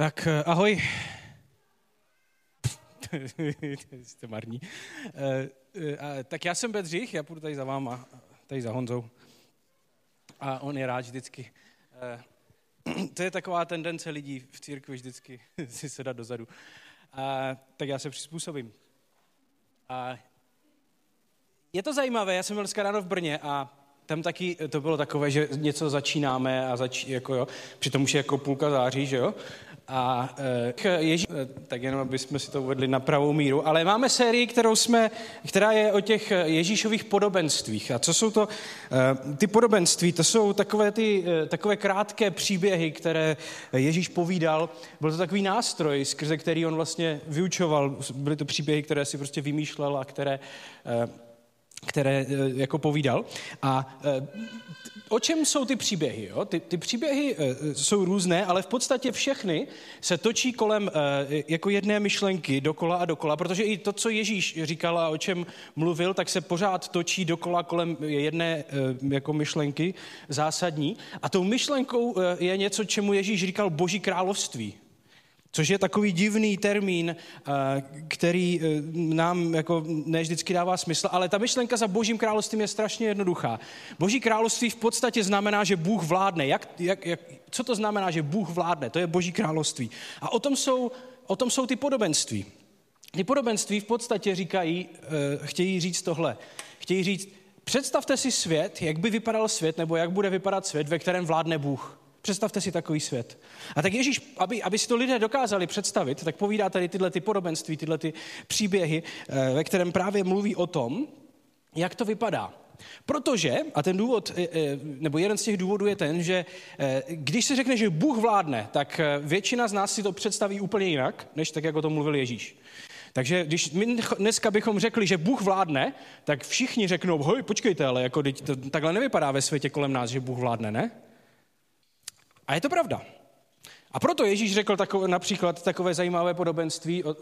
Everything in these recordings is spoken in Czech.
Tak eh, ahoj. Jste marní. Eh, eh, tak já jsem Bedřich, já půjdu tady za váma, tady za Honzou. A on je rád vždycky. To je taková tendence lidí v církvi vždycky si sedat dozadu. A, tak já se přizpůsobím. A je to zajímavé, já jsem byl dneska ráno v Brně a tam taky to bylo takové, že něco začínáme a zač, jako jo, přitom už je jako půlka září, že jo? A e, Ježí, eh, tak jenom, aby jsme si to uvedli na pravou míru, ale máme sérii, kterou jsme, která je o těch Ježíšových podobenstvích. A co jsou to ty podobenství? To jsou takové, ty, takové krátké příběhy, které Ježíš povídal. Byl to takový nástroj, skrze který on vlastně vyučoval. Byly to příběhy, které si prostě vymýšlel a které které jako povídal. A o čem jsou ty příběhy? Jo? Ty, ty příběhy e, jsou různé, ale v podstatě všechny se točí kolem jako jedné myšlenky dokola a dokola, protože i to, co Ježíš říkal a o čem mluvil, tak se pořád točí dokola kolem jedné jako myšlenky zásadní. A tou myšlenkou je něco, čemu Ježíš říkal Boží království. Což je takový divný termín, eh, který eh, nám jako ne vždycky dává smysl, ale ta myšlenka za božím královstvím je strašně jednoduchá. Boží království v podstatě znamená, že Bůh vládne. Jak, jak, jak, co to znamená, že Bůh vládne? To je boží království. A o tom jsou, o tom jsou ty podobenství. Ty podobenství v podstatě říkají, eh, chtějí říct tohle. Chtějí říct, představte si svět, jak by vypadal svět, nebo jak bude vypadat svět, ve kterém vládne Bůh. Představte si takový svět. A tak Ježíš, aby, aby si to lidé dokázali představit, tak povídá tady tyhle ty podobenství, tyhle ty příběhy, eh, ve kterém právě mluví o tom, jak to vypadá. Protože, a ten důvod, eh, eh, nebo jeden z těch důvodů je ten, že když se řekne, že Bůh vládne, tak většina z nás si to představí úplně jinak, než tak, jak o tom mluvil Ježíš. Takže když my dneska bychom řekli, že Bůh vládne, tak všichni řeknou, hoj, počkejte, ale jako, to, takhle nevypadá ve světě kolem nás, že Bůh vládne, ne? A je to pravda. A proto Ježíš řekl takové, například takové zajímavé podobenství, o,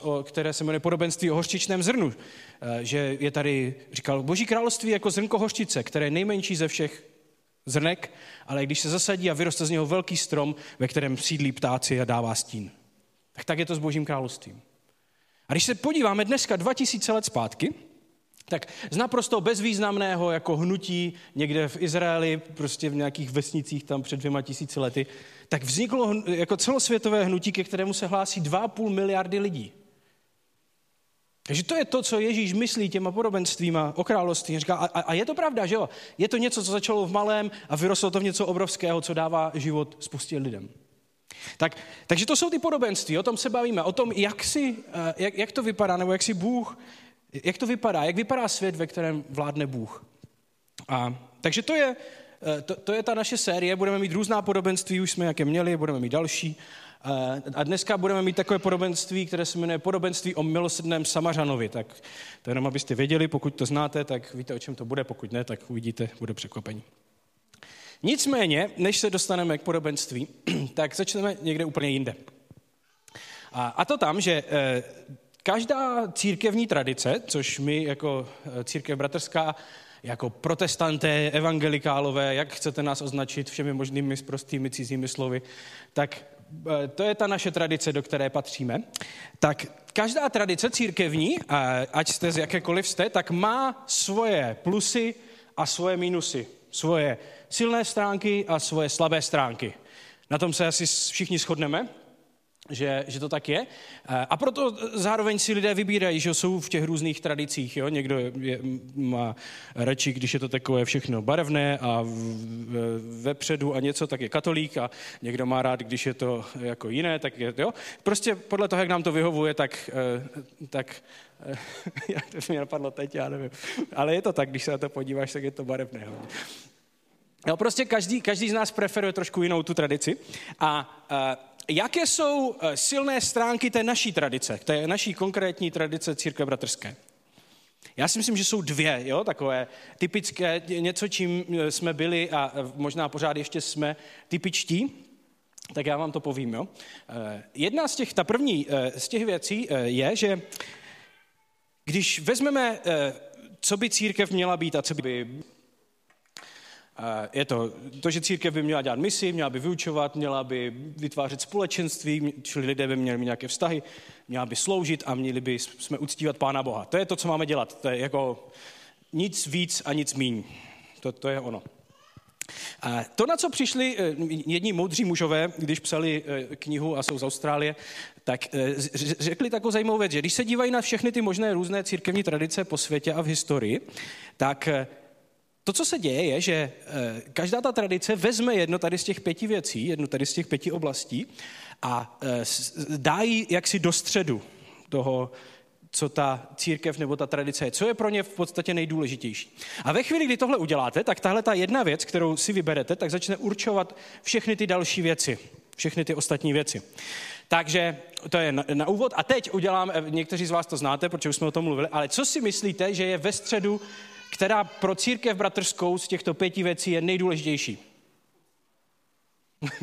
o, které se jmenuje podobenství o hořčičném zrnu. E, že je tady, říkal, boží království jako zrnko hořčice, které je nejmenší ze všech zrnek, ale když se zasadí a vyroste z něho velký strom, ve kterém sídlí ptáci a dává stín. Tak tak je to s božím královstvím. A když se podíváme dneska 2000 let zpátky, tak z naprosto bezvýznamného jako hnutí někde v Izraeli, prostě v nějakých vesnicích tam před dvěma tisíci lety, tak vzniklo jako celosvětové hnutí, ke kterému se hlásí 2,5 miliardy lidí. Takže to je to, co Ježíš myslí těma podobenstvíma o království. Říká, a, a je to pravda, že jo? Je to něco, co začalo v malém a vyrostlo to v něco obrovského, co dává život spoustě lidem. Tak, takže to jsou ty podobenství, o tom se bavíme, o tom, jak, si, eh, jak, jak to vypadá, nebo jak si Bůh jak to vypadá? Jak vypadá svět, ve kterém vládne Bůh? A, takže to je, eh, to, to je ta naše série, budeme mít různá podobenství, už jsme jaké měli, budeme mít další. Eh, a dneska budeme mít takové podobenství, které se jmenuje podobenství o milosrdném Samařanovi. Tak to jenom, abyste věděli, pokud to znáte, tak víte, o čem to bude, pokud ne, tak uvidíte, bude překvapení. Nicméně, než se dostaneme k podobenství, tak začneme někde úplně jinde. A, a to tam, že eh, Každá církevní tradice, což my jako eh, církev bratrská, jako protestanté, evangelikálové, jak chcete nás označit všemi možnými prostými cizími slovy, tak eh, to je ta naše tradice, do které patříme. Tak každá tradice církevní, ať jste z jakékoliv jste, tak má svoje plusy a svoje minusy. Svoje silné stránky a svoje slabé stránky. Na tom se asi všichni shodneme že, že to tak je. A proto zároveň si lidé vybírají, že jsou v těch různých tradicích. Jo? Někdo je, má radši, když je to takové všechno barevné a vepředu a něco, tak je katolík a někdo má rád, když je to jako jiné, tak je, jo. Prostě podle toho, jak nám to vyhovuje, tak, eh, tak já to mě napadlo teď, já nevím. Ale je to tak, když se na to podíváš, tak je to barevné. Jo, prostě každý, každý z nás preferuje trošku jinou tu tradici. A, a jaké jsou eh, silné stránky té naší tradice, té naší konkrétní tradice církve bratrské? Já si myslím, že jsou dvě, jo, takové typické, něco, čím eh, jsme byli a eh, možná pořád ještě jsme typičtí, tak já vám to povím. Jo. Jedna z těch, ta první z těch věcí je, že když vezmeme, co by církev měla být a co by Je to to, že církev by měla dělat misi, měla by vyučovat, měla by vytvářet společenství, čili lidé by měli mít nějaké vztahy, měla by sloužit a měli by jsme uctívat Pána Boha. To je to, co máme dělat. To je jako nic víc a nic míň. To, to je ono. A to, na co přišli eh, jedni moudří mužové, když psali eh, knihu a jsou z Austrálie, tak eh, řekli takovou zajímavou věc, že když se dívají na všechny ty možné různé církevní tradice po světě a v historii, tak to, co se děje, je, že každá ta tradice vezme jedno tady z těch pěti věcí, jedno tady z těch pěti oblastí a dá ji jaksi do středu toho, co ta církev nebo ta tradice je, co je pro ně v podstatě nejdůležitější. A ve chvíli, kdy tohle uděláte, tak tahle ta jedna věc, kterou si vyberete, tak začne určovat všechny ty další věci, všechny ty ostatní věci. Takže to je na, na úvod. A teď udělám, eh, někteří z vás to znáte, protože už jsme o tom mluvili, ale co si myslíte, že je ve středu, která pro církev bratrskou z těchto pěti věcí je nejdůležitější?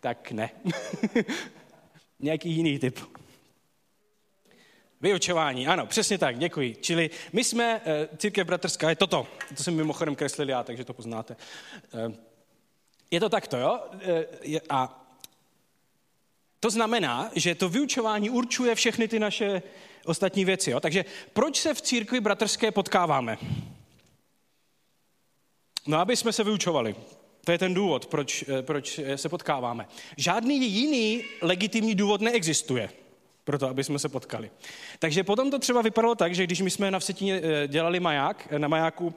tak ne. Nějaký jiný typ. Vyučování, ano, přesně tak, děkuji. Čili my jsme, eh, církev bratrská je toto. To jsem mimochodem kreslil já, takže to poznáte. Eh, je to takto, jo? Eh, a to znamená, že to vyučování určuje všechny ty naše ostatní věci. Jo? Takže proč se v církvi bratrské potkáváme? No, aby jsme se vyučovali. To je ten důvod, proč, proč se potkáváme. Žádný jiný legitimní důvod neexistuje pro to, aby jsme se potkali. Takže potom to třeba vypadalo tak, že když my jsme na Vsetíně eh, dělali maják, eh, na majáku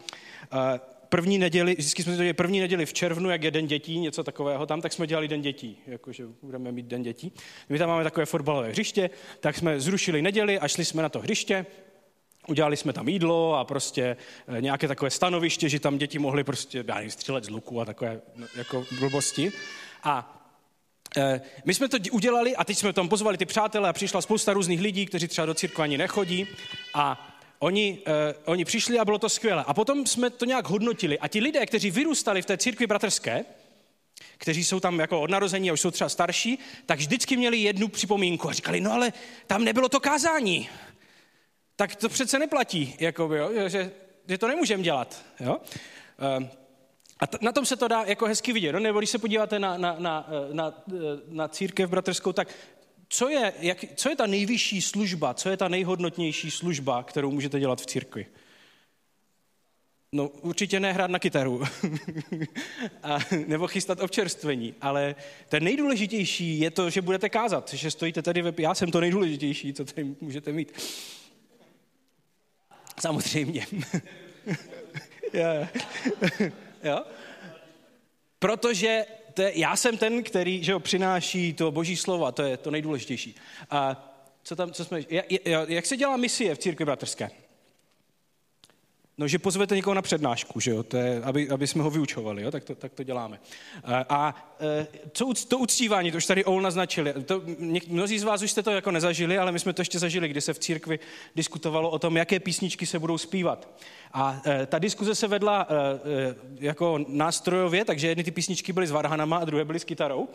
eh, první neděli, vždycky jsme to dělali první neděli v červnu, jak je den dětí, něco takového tam, tak jsme dělali den dětí, jakože budeme mít den dětí. My tam máme takové fotbalové hřiště, tak jsme zrušili neděli a šli jsme na to hřiště, Udělali jsme tam jídlo a prostě nějaké takové stanoviště, že tam děti mohly prostě, já nevím, střílet z luku a takové no, jako blbosti. A Eh, my jsme to udělali a teď jsme tam pozvali ty přátelé a přišla spousta různých lidí, kteří třeba do církve ani nechodí a Oni, uh, oni přišli a bylo to skvělé. A potom jsme to nějak hodnotili. A ti lidé, kteří vyrůstali v té církvi bratrské, kteří jsou tam jako od narození a už jsou třeba starší, tak vždycky měli jednu připomínku a říkali, no ale tam nebylo to kázání. Tak to přece neplatí, jako, jo, že, že to nemůžeme dělat. Jo? Uh, a t- na tom se to dá jako hezky vidět. No? Nebo když se podíváte na, na, na, na, na církev bratrskou, tak co je, jak, co je ta nejvyšší služba, co je ta nejhodnotnější služba, kterou můžete dělat v církvi? No určitě ne hrát na kytaru, a, nebo chystat občerstvení, ale ten nejdůležitější je to, že budete kázat, že stojíte tady, ve, já jsem to nejdůležitější, co tady můžete mít. Samozřejmě. Jo? Protože to je, já jsem ten, který že jo, přináší to boží slovo, to je to nejdůležitější. A co tam, co jsme, jak, jak se dělá misie v církvi bratrské? No, že pozvete někoho na přednášku, že jo? To je, aby, aby jsme ho vyučovali, jo? Tak, to, tak to děláme. A, a e, co, to uctívání, to už tady Ol naznačili. To, mnozí z vás už jste to jako nezažili, ale my jsme to ještě zažili, kdy se v církvi diskutovalo o tom, jaké písničky se budou zpívat. A e, ta diskuze se vedla e, e, jako nástrojově, takže jedny ty písničky byly s varhanama a druhé byly s kytarou.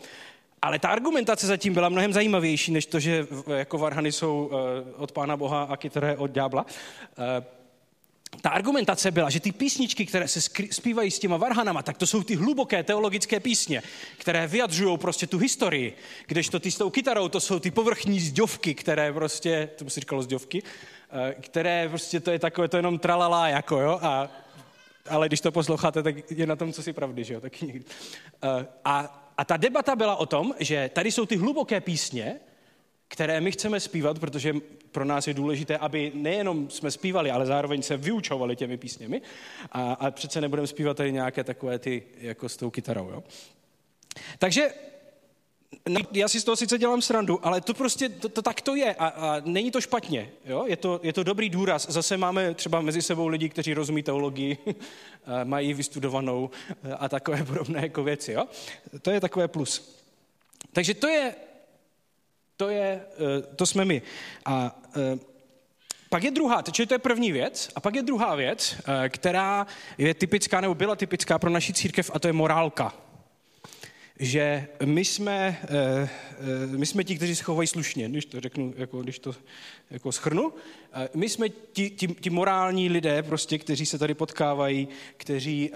Ale ta argumentace zatím byla mnohem zajímavější, než to, že jako varhany jsou od Pána Boha a kytara od ďábla ta argumentace byla, že ty písničky, které se zpívají s těma varhanama, tak to jsou ty hluboké teologické písně, které vyjadřují prostě tu historii, kdežto ty s tou kytarou, to jsou ty povrchní zďovky, které prostě, to se říkalo zďovky, eh, které prostě to je takové, to jenom tralala, jako jo, a, ale když to posloucháte, tak je na tom, co si pravdy, že jo, taky někdy. Eh, a, a ta debata byla o tom, že tady jsou ty hluboké písně, které my chceme zpívat, protože pro nás je důležité, aby nejenom jsme zpívali, ale zároveň se vyučovali těmi písněmi. A, a přece nebudeme zpívat tady nějaké takové ty, jako s tou kytarou. Jo? Takže já si z toho sice dělám srandu, ale to prostě, to, to tak to je a, a není to špatně, jo? Je, to, je to dobrý důraz. Zase máme třeba mezi sebou lidi, kteří rozumí teologii, mají vystudovanou a takové podobné jako věci, jo? To je takové plus. Takže to je to, je, eh, to jsme my. A eh, pak je druhá, čili to je první věc, a pak je druhá věc, eh, která je typická, nebo byla typická pro naši církev, a to je morálka. že my jsme, my jsme ti, kteří se chovají slušně, když to řeknu, jako, když to jako schrnu. My jsme ti, ti, ti morální lidé, prostě, kteří se tady potkávají, kteří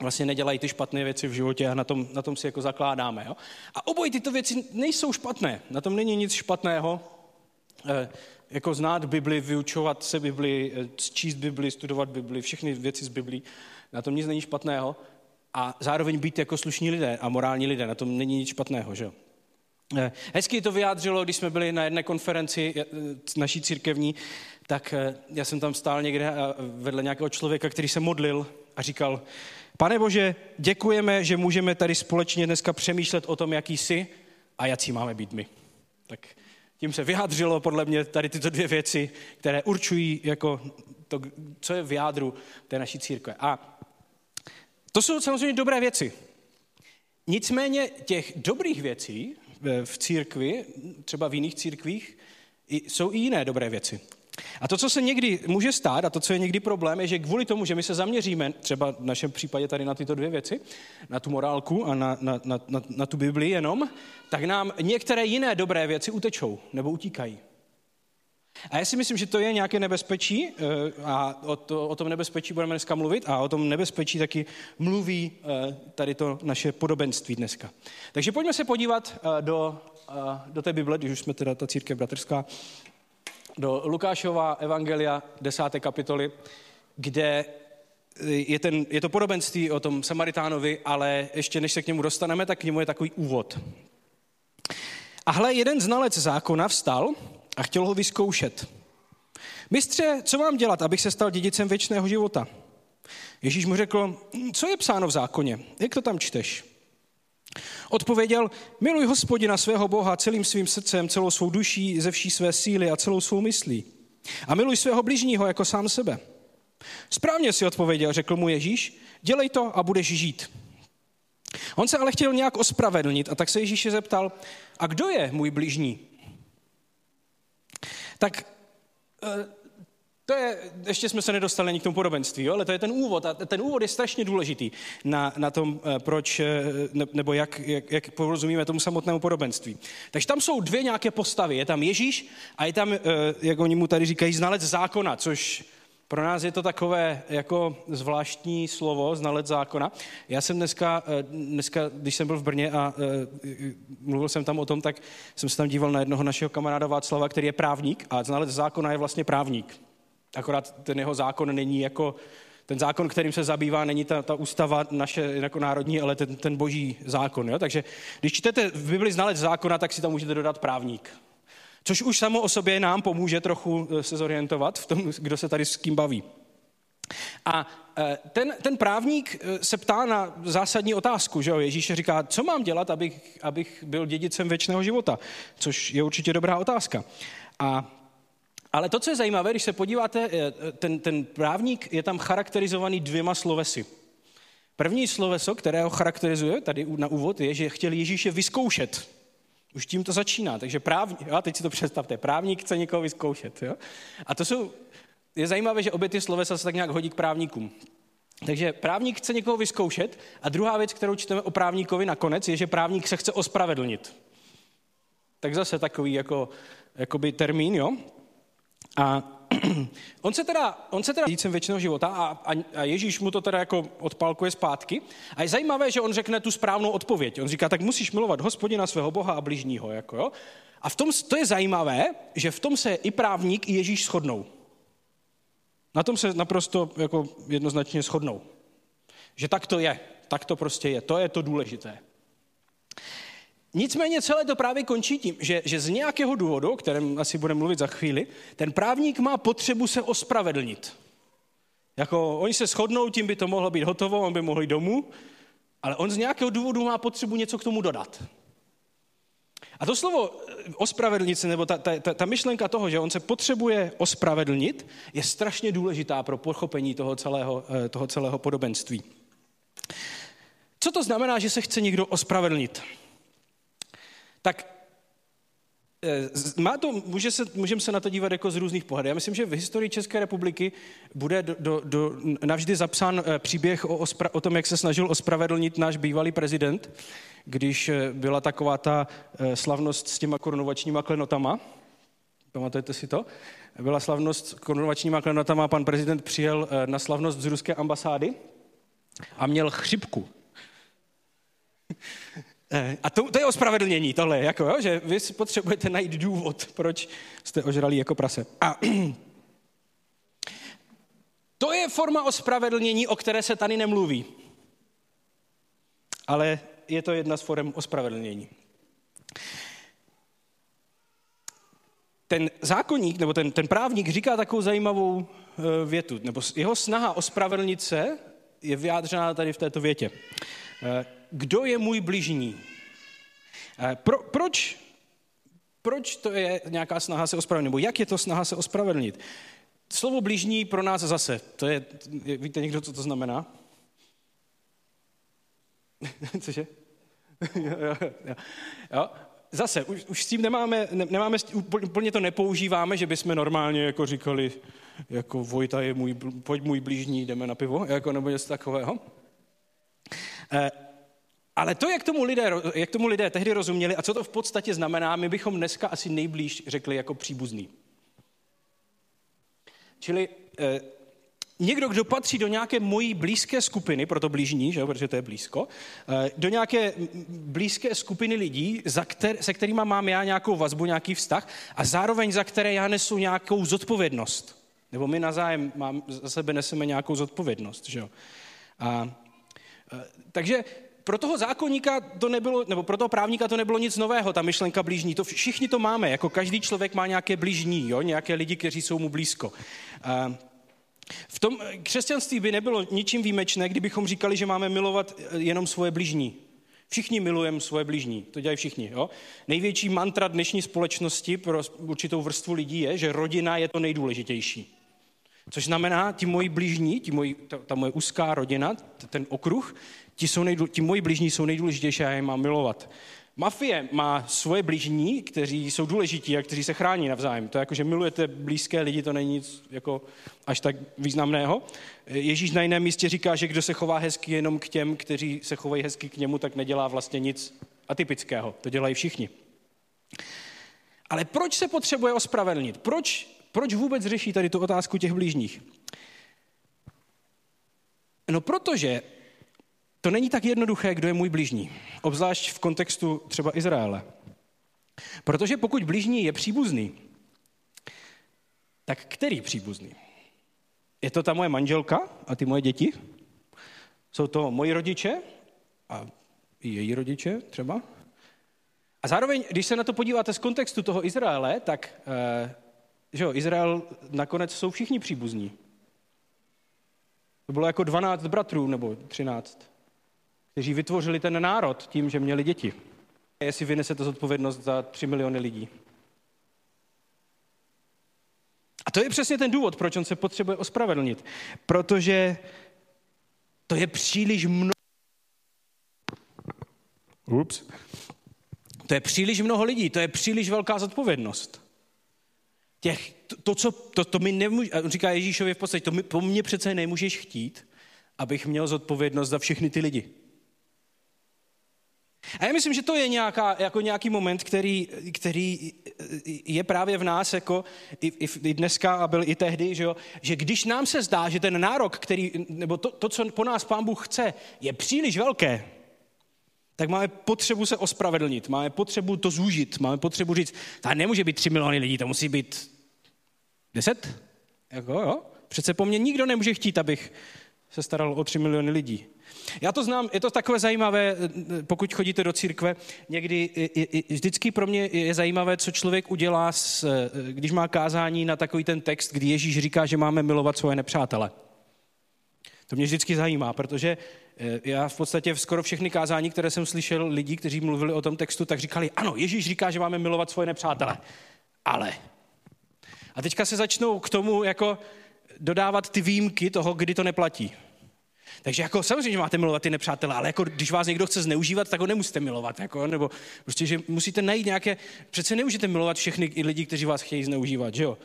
vlastně nedělají ty špatné věci v životě a na tom, na tom si jako zakládáme. Jo? A obojí tyto věci nejsou špatné, na tom není nic špatného. Jako znát Bibli, vyučovat se Bibli, číst Bibli, studovat Bibli, všechny věci z Bibli, na tom nic není špatného a zároveň být jako slušní lidé a morální lidé. Na tom není nic špatného, že eh, Hezky to vyjádřilo, když jsme byli na jedné konferenci eh, naší církevní, tak eh, já jsem tam stál někde vedle nějakého člověka, který se modlil a říkal, pane Bože, děkujeme, že můžeme tady společně dneska přemýšlet o tom, jaký jsi a jaký máme být my. Tak tím se vyjádřilo podle mě tady tyto dvě věci, které určují jako to, co je v jádru té naší církve. A to jsou samozřejmě dobré věci. Nicméně těch dobrých věcí v církvi, třeba v jiných církvích, jsou i jiné dobré věci. A to, co se někdy může stát, a to, co je někdy problém, je, že kvůli tomu, že my se zaměříme, třeba v našem případě tady na tyto dvě věci, na tu morálku a na, na, na, na, na tu Bibli jenom, tak nám některé jiné dobré věci utečou nebo utíkají. A já si myslím, že to je nějaké nebezpečí eh, a o, to, o tom nebezpečí budeme dneska mluvit a o tom nebezpečí taky mluví eh, tady to naše podobenství dneska. Takže pojďme se podívat eh, do, do té Bible, když už jsme teda ta církev bratrská, do Lukášova evangelia 10. kapitoly, kde je, ten, je to podobenství o tom Samaritánovi, ale ještě než se k němu dostaneme, tak k němu je takový úvod. A hle, jeden znalec zákona vstal a chtěl ho vyzkoušet. Mistře, co mám dělat, abych se stal dědicem věčného života? Ježíš mu řekl, co je psáno v zákoně, jak to tam čteš? Odpověděl, miluj hospodina svého Boha celým svým srdcem, celou svou duší, ze vší své síly a celou svou myslí. A miluj svého bližního jako sám sebe. Správně si odpověděl, řekl mu Ježíš, dělej to a budeš žít. On se ale chtěl nějak ospravedlnit a tak se Ježíše zeptal, a kdo je můj bližní? Tak eh, to je, ještě jsme se nedostali ani k tomu podobenství, jo? ale to je ten úvod. A ten úvod je strašně důležitý na, na tom, eh, proč, eh, nebo jak, jak, jak porozumíme tomu samotnému podobenství. Takže tam jsou dvě nějaké postavy. Je tam Ježíš a je tam, jak oni mu tady říkají, znalec zákona, což pro nás je to takové jako zvláštní slovo, znalec zákona. Já jsem dneska, eh, dneska, když jsem byl v Brně a eh, mluvil jsem tam o tom, tak jsem se tam díval na jednoho našeho kamaráda Václava, který je právník a znalec zákona je vlastně právník. Akorát ten jeho zákon není jako, ten zákon, kterým se zabývá, není ta, ta ústava naše jako národní, ale ten, ten boží zákon. Jo? Takže když čtete v Bibli znalec zákona, tak si tam můžete dodat právník. Což už samo o sobě nám pomůže trochu eh, se zorientovat v tom, kdo se tady s kým baví. A eh, ten, ten právník eh, se ptá na zásadní otázku, že jo? Ježíš říká, co mám dělat, abych, abych byl dědicem věčného života, což je určitě dobrá otázka. A, ale to, co je zajímavé, když se podíváte, ten, ten právník je tam charakterizovaný dvěma slovesy. První sloveso, které ho charakterizuje tady na úvod, je, že chtěl Ježíše vyzkoušet. Už tím to začíná. Takže právník, jo, teď si to představte, právník chce někoho vyzkoušet. Jo? A to jsou, je zajímavé, že obě ty slovesa se tak nějak hodí k právníkům. Takže právník chce někoho vyzkoušet a druhá věc, kterou čteme o právníkovi nakonec, je, že právník se chce ospravedlnit. Tak zase takový jako, jakoby termín, jo? A on se teda, on se teda dědicem věčného života a, a, a Ježíš mu to teda jako odpalkuje zpátky. A je zajímavé, že on řekne tu správnou odpověď. On říká, tak musíš milovat hospodina svého Boha a bližního. Jako jo? A v tom, to je zajímavé, že v tom se i právník, i Ježíš shodnou. Na tom se naprosto jako jednoznačně shodnou. Že tak to je, tak to prostě je, to je to důležité. Nicméně celé to právě končí tím, že, že z nějakého důvodu, o kterém asi budeme mluvit za chvíli, ten právník má potřebu se ospravedlnit. Jako oni se shodnou, tím by to mohlo být hotovo, on by mohl jít domů, ale on z nějakého důvodu má potřebu něco k tomu dodat. A to slovo eh, ospravedlnit se, nebo ta, ta, ta, myšlenka toho, že on se potřebuje ospravedlnit, je strašně důležitá pro pochopení toho celého, eh, toho celého podobenství. Co to znamená, že se chce někdo ospravedlnit? Tak má to, může se, můžeme se na to dívat jako z různých pohledů. Já myslím, že v historii České republiky bude do, do, do, navždy zapsán příběh o, o, o tom, jak se snažil ospravedlnit náš bývalý prezident, když byla taková ta slavnost s těma korunovačníma klenotama. Pamatujete si to? Byla slavnost s korunovačníma klenotama, pan prezident přijel na slavnost z ruské ambasády a měl chřipku. Eh, a to, to je ospravedlnění tohle, jako, jo, že vy si potřebujete najít důvod, proč jste ožrali jako prase. A to je forma ospravedlnění, o které se tady nemluví. Ale je to jedna z forem ospravedlnění. Ten zákonník, nebo ten, ten právník říká takovou zajímavou eh, větu, nebo jeho snaha ospravedlnit se je vyjádřená tady v této větě. Eh, kdo je můj bližní? Eh, pro, proč, proč to je nějaká snaha se ospravedlnit? Nebo jak je to snaha se ospravedlnit? Slovo bližní pro nás zase, to je, víte někdo, co to znamená? Cože? jo, jo, jo. jo. Zase, už, už s tím nemáme, ne, nemáme, úplně to nepoužíváme, že bychom normálně jako říkali, jako Vojta je můj, pojď můj blížní, jdeme na pivo, jako nebo něco takového. Eh, ale to, jak tomu, lidé, jak tomu lidé tehdy rozuměli a co to v podstatě znamená, my bychom dneska asi nejblíž řekli jako příbuzný. Čili eh, někdo, kdo patří do nějaké mojí blízké skupiny, proto blížní, že, protože to je blízko, eh, do nějaké blízké skupiny lidí, za kter, se kterými mám já nějakou vazbu, nějaký vztah a zároveň za které já nesu nějakou zodpovědnost. Nebo my nazájem mám, za sebe neseme nějakou zodpovědnost. Že jo? A, takže pro toho zákonníka to nebylo, nebo pro toho právníka to nebylo nic nového, ta myšlenka blížní. To všichni to máme, jako každý člověk má nějaké blížní, jo? nějaké lidi, kteří jsou mu blízko. A, v tom křesťanství by nebylo ničím výjimečné, kdybychom říkali, že máme milovat jenom svoje blížní. Všichni milujeme svoje blížní, to dělají všichni. Jo? Největší mantra dnešní společnosti pro určitou vrstvu lidí je, že rodina je to nejdůležitější. Což znamená, ti moji blížní, ti moji, ta, ta moje úzká rodina, ten okruh, ti, jsou nejdůl, ti moji blížní jsou nejdůležitější a já je mám milovat. Mafie má svoje blížní, kteří jsou důležití a kteří se chrání navzájem. To je jako, že milujete blízké lidi, to není nic jako až tak významného. Ježíš na jiném místě říká, že kdo se chová hezky jenom k těm, kteří se chovají hezky k němu, tak nedělá vlastně nic atypického. To dělají všichni. Ale proč se potřebuje ospravedlnit? Proč proč vůbec řeší tady tu otázku těch blížních? No protože to není tak jednoduché, kdo je můj blížní. Obzvlášť v kontextu třeba Izraele. Protože pokud blížní je příbuzný, tak který příbuzný? Je to ta moje manželka a ty moje děti? Jsou to moji rodiče a její rodiče třeba? A zároveň, když se na to podíváte z kontextu toho Izraele, tak eh, že jo, Izrael nakonec jsou všichni příbuzní. To bylo jako 12 bratrů nebo 13, kteří vytvořili ten národ tím, že měli děti. Jestli vynesete zodpovědnost za 3 miliony lidí. A to je přesně ten důvod, proč on se potřebuje ospravedlnit. Protože to je příliš mnoho. Ups. To je příliš mnoho lidí, to je příliš velká zodpovědnost těch, to, to co, to, to mi nemůže, on říká Ježíšovi v podstatě, to mi, po mně přece nemůžeš chtít, abych měl zodpovědnost za všechny ty lidi. A já myslím, že to je nějaká, jako nějaký moment, který, který je právě v nás, jako i, i dneska a byl i tehdy, že, jo, že když nám se zdá, že ten nárok, který, nebo to, to, co po nás pán Bůh chce, je příliš velké, tak máme potřebu se ospravedlnit, máme potřebu to zúžit, máme potřebu říct, to nemůže být tři miliony lidí, to musí být deset. Jako jo, přece po mně nikdo nemůže chtít, abych se staral o tři miliony lidí. Já to znám, je to takové zajímavé, pokud chodíte do církve, někdy vždycky pro mě je zajímavé, co člověk udělá, s, když má kázání na takový ten text, kdy Ježíš říká, že máme milovat svoje nepřátele. To mě vždycky zajímá, protože já v podstatě v skoro všechny kázání, které jsem slyšel lidí, kteří mluvili o tom textu, tak říkali, ano, Ježíš říká, že máme milovat svoje nepřátele. Ale. A teďka se začnou k tomu jako dodávat ty výjimky toho, kdy to neplatí. Takže jako samozřejmě máte milovat ty nepřátele, ale jako když vás někdo chce zneužívat, tak ho nemusíte milovat. Jako, nebo prostě, že musíte najít nějaké, přece nemůžete milovat všechny lidi, kteří vás chtějí zneužívat, že jo?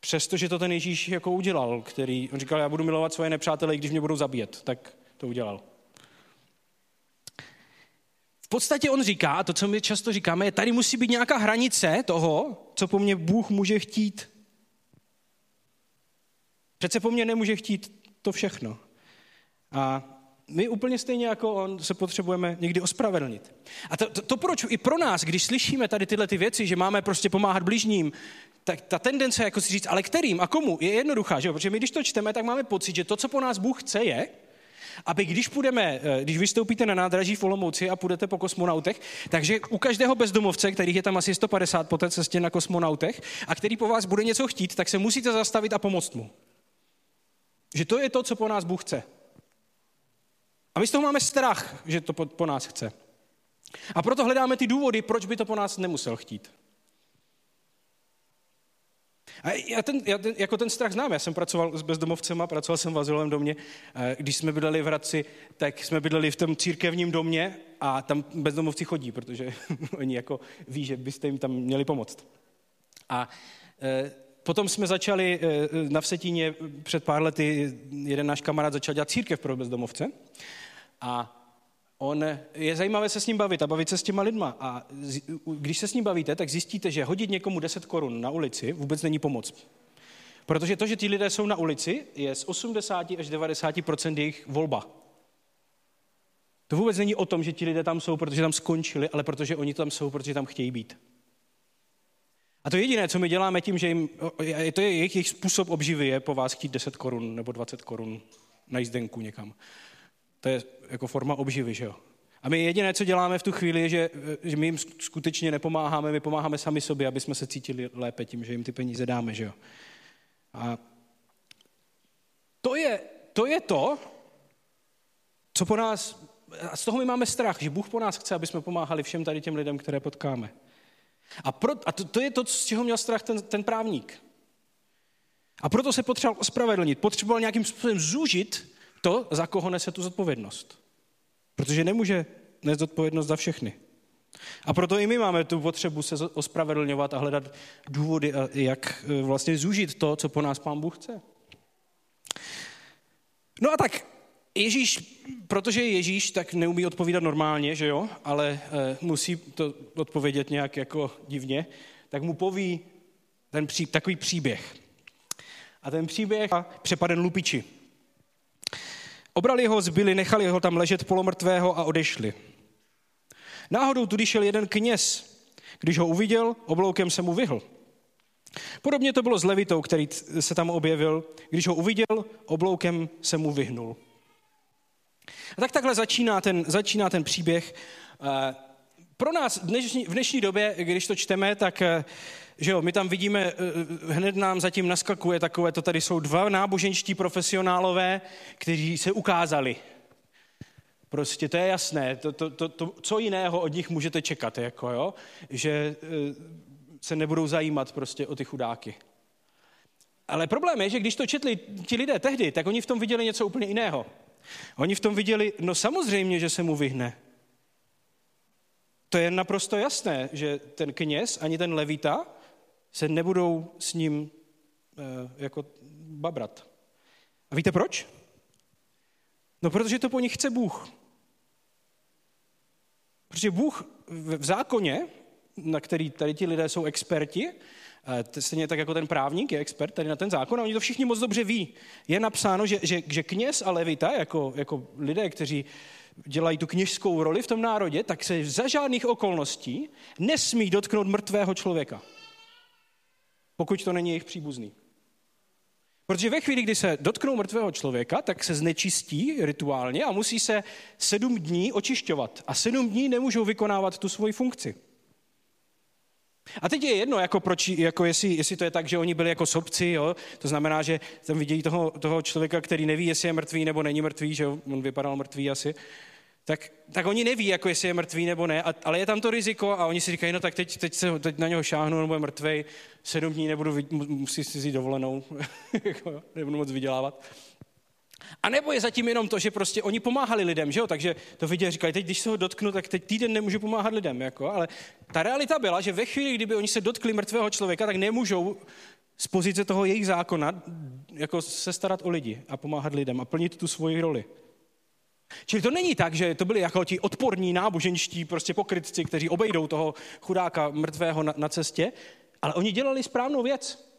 Přestože to ten Ježíš jako udělal, který, on říkal, já budu milovat svoje nepřátele, i když mě budou zabíjet, tak to udělal. V podstatě on říká, a to, co my často říkáme, je, tady musí být nějaká hranice toho, co po mně Bůh může chtít. Přece po mně nemůže chtít to všechno. A my úplně stejně jako on se potřebujeme někdy ospravedlnit. A to, to, to proč i pro nás, když slyšíme tady tyhle ty věci, že máme prostě pomáhat bližním, tak ta tendence jako si říct, ale kterým a komu, je jednoduchá, že jo? Protože my když to čteme, tak máme pocit, že to, co po nás Bůh chce, je, aby když půjdeme, eh, když vystoupíte na nádraží v Olomouci a půjdete po kosmonautech, takže u každého bezdomovce, kterých je tam asi 150 po té cestě na kosmonautech, a který po vás bude něco chtít, tak se musíte zastavit a pomoct mu. Že to je to, co po nás Bůh chce. A my z toho máme strach, že to po, po nás chce. A proto hledáme ty důvody, proč by to po nás nemusel chtít. A já ten, já ten, jako ten strach znám, já jsem pracoval s bezdomovcema, pracoval jsem v azylovém domě. Když jsme bydleli v Hradci, tak jsme bydleli v tom církevním domě a tam bezdomovci chodí, protože oni jako ví, že byste jim tam měli pomoct. A e, potom jsme začali e, na Vsetíně před pár lety, jeden náš kamarád začal dělat církev pro bezdomovce. A on, je zajímavé se s ním bavit a bavit se s těma lidma. A když se s ním bavíte, tak zjistíte, že hodit někomu 10 korun na ulici vůbec není pomoc. Protože to, že ti lidé jsou na ulici, je z 80 až 90 jejich volba. To vůbec není o tom, že ti lidé tam jsou, protože tam skončili, ale protože oni tam jsou, protože tam chtějí být. A to jediné, co my děláme tím, že jim, to je jejich, jejich způsob obživy, je po vás chtít 10 korun nebo 20 korun na jízdenku někam. To je jako forma obživy, že jo? A my jediné, co děláme v tu chvíli, je, že, že my jim skutečně nepomáháme, my pomáháme sami sobě, aby jsme se cítili lépe tím, že jim ty peníze dáme, že jo? A to je to, je to co po nás, a z toho my máme strach, že Bůh po nás chce, aby jsme pomáhali všem tady těm lidem, které potkáme. A, pro, a to, to je to, z čeho měl strach ten, ten právník. A proto se potřeboval ospravedlnit, potřeboval nějakým způsobem zúžit to, za koho nese tu zodpovědnost. Protože nemůže nést zodpovědnost za všechny. A proto i my máme tu potřebu se ospravedlňovat a hledat důvody, jak e, vlastně zúžit to, co po nás Pán Bůh chce. No a tak Ježíš, protože je Ježíš, tak neumí odpovídat normálně, že jo, ale e, musí to odpovědět nějak jako divně, tak mu poví ten pří, takový příběh. A ten příběh přepaden lupiči. Obrali ho, zbyli, nechali ho tam ležet polomrtvého a odešli. Náhodou tudy šel jeden kněz. Když ho uviděl, obloukem se mu vyhl. Podobně to bylo s Levitou, který se tam objevil. Když ho uviděl, obloukem se mu vyhnul. A tak takhle začíná ten, začíná ten příběh. Eh, pro nás v dnešní, v dnešní době, když to čteme, tak eh, že jo, my tam vidíme, eh, eh, hned nám zatím naskakuje takové, to tady jsou dva náboženští profesionálové, kteří se ukázali. Prostě to je jasné, to, to, to, to, co jiného od nich můžete čekat, jako jo? že se nebudou zajímat prostě o ty chudáky. Ale problém je, že když to četli ti lidé tehdy, tak oni v tom viděli něco úplně jiného. Oni v tom viděli, no samozřejmě, že se mu vyhne. To je naprosto jasné, že ten kněz ani ten levita se nebudou s ním e, jako babrat. A víte proč? No, protože to po nich chce Bůh. Protože Bůh v zákoně, na který tady ti lidé jsou experti, eh, stejně tak jako ten právník je expert tady na ten zákon, a oni to všichni moc dobře ví. Je napsáno, že, že, že kněz a levita, jako, jako lidé, kteří dělají tu kněžskou roli v tom národě, tak se za žádných okolností nesmí dotknout mrtvého člověka pokud to není jejich příbuzný. Protože ve chvíli, kdy se dotknou mrtvého člověka, tak se znečistí rituálně a musí se sedm dní očišťovat. A sedm dní nemůžou vykonávat tu svoji funkci. A teď je jedno, jako, proč, jako jestli, jestli to je tak, že oni byli jako sobci, jo? to znamená, že tam vidějí toho, toho člověka, který neví, jestli je mrtvý nebo není mrtvý, že on vypadal mrtvý asi, tak, tak oni neví, jako jestli je mrtvý nebo ne, a, ale je tam to riziko a oni si říkají, no tak teď, teď, se, teď na něho šáhnu, nebo je mrtvej, sedm dní nebudu, musí si vzít dovolenou, jako, nebudu moc vydělávat. A nebo je zatím jenom to, že prostě oni pomáhali lidem, že jo? Takže to viděli, říkali, teď když se ho dotknu, tak teď týden nemůžu pomáhat lidem, jako? ale ta realita byla, že ve chvíli, kdyby oni se dotkli mrtvého člověka, tak nemůžou z pozice toho jejich zákona jako se starat o lidi a pomáhat lidem a plnit tu svoji roli. Čili to není tak, že to byli jako ti odporní náboženští prostě pokrytci, kteří obejdou toho chudáka mrtvého na, na cestě, ale oni dělali správnou věc.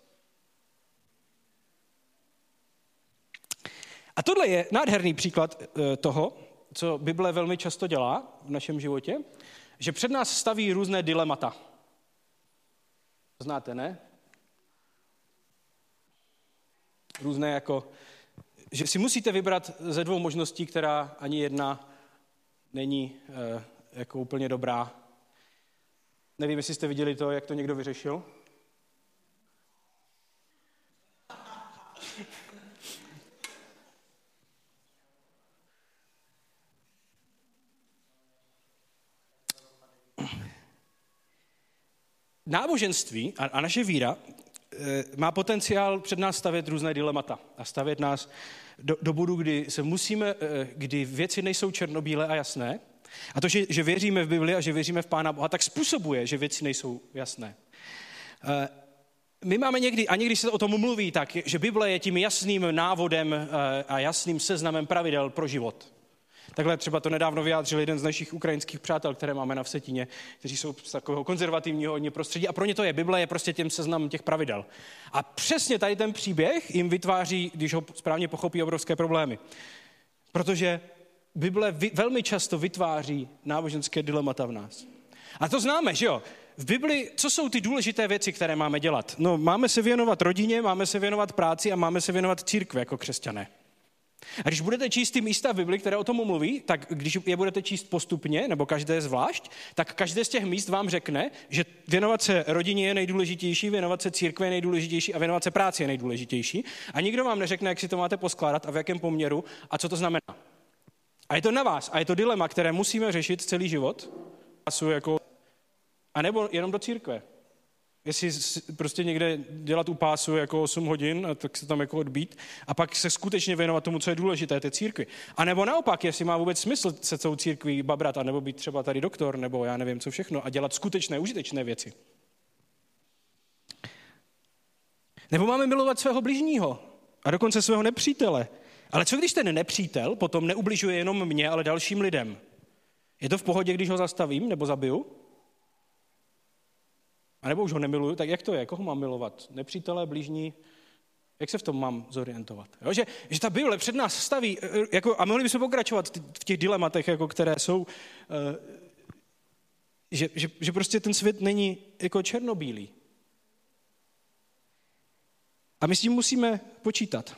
A tohle je nádherný příklad eh, toho, co Bible velmi často dělá v našem životě, že před nás staví různé dilemata. Znáte, ne? Různé jako, že si musíte vybrat ze dvou možností, která ani jedna není e, jako úplně dobrá. Nevím, jestli jste viděli to, jak to někdo vyřešil. náboženství a, a naše víra má potenciál před nás stavět různé dilemata a stavět nás do, do bodu, kdy se musíme, e, kdy věci nejsou černobílé a jasné. A to, že, že věříme v Bibli a že věříme v Pána Boha, tak způsobuje, že věci nejsou jasné. E, my máme někdy, a někdy se o tom mluví tak, že Bible je tím jasným návodem a jasným seznamem pravidel pro život. Takhle třeba to nedávno vyjádřil jeden z našich ukrajinských přátel, které máme na Vsetině, kteří jsou z takového konzervativního hodně prostředí. A pro ně to je, Bible je prostě tím seznam těch pravidel. A přesně tady ten příběh jim vytváří, když ho správně pochopí, obrovské problémy. Protože Bible velmi často vytváří náboženské dilemata v nás. A to známe, že jo? V Bibli, co jsou ty důležité věci, které máme dělat? No, máme se věnovat rodině, máme se věnovat práci a máme se věnovat církvi jako křesťané. A když budete číst ty místa v Bibli, které o tom mluví, tak když je budete číst postupně, nebo každé zvlášť, tak každé z těch míst vám řekne, že věnovat se rodině je nejdůležitější, věnovat se církve je nejdůležitější a věnovat se práci je nejdůležitější. A nikdo vám neřekne, jak si to máte poskládat a v jakém poměru a co to znamená. A je to na vás a je to dilema, které musíme řešit celý život. A nebo jenom do církve. Jestli prostě někde dělat u pásu jako 8 hodin, tak se tam jako odbít a pak se skutečně věnovat tomu, co je důležité, té církvi. A nebo naopak, jestli má vůbec smysl se celou církví babrat, a nebo být třeba tady doktor, nebo já nevím co všechno, a dělat skutečné, užitečné věci. Nebo máme milovat svého bližního a dokonce svého nepřítele. Ale co když ten nepřítel potom neubližuje jenom mě, ale dalším lidem? Je to v pohodě, když ho zastavím nebo zabiju? A nebo už ho nemiluju, tak jak to je? Koho mám milovat? Nepřítele, blížní? Jak se v tom mám zorientovat? Jo? Že, že ta Bible před nás staví, eh, jako, a mohli bychom pokračovat v těch dilematech, jako, které jsou, eh, že, že, že prostě ten svět není jako černobílý. A my s tím musíme počítat.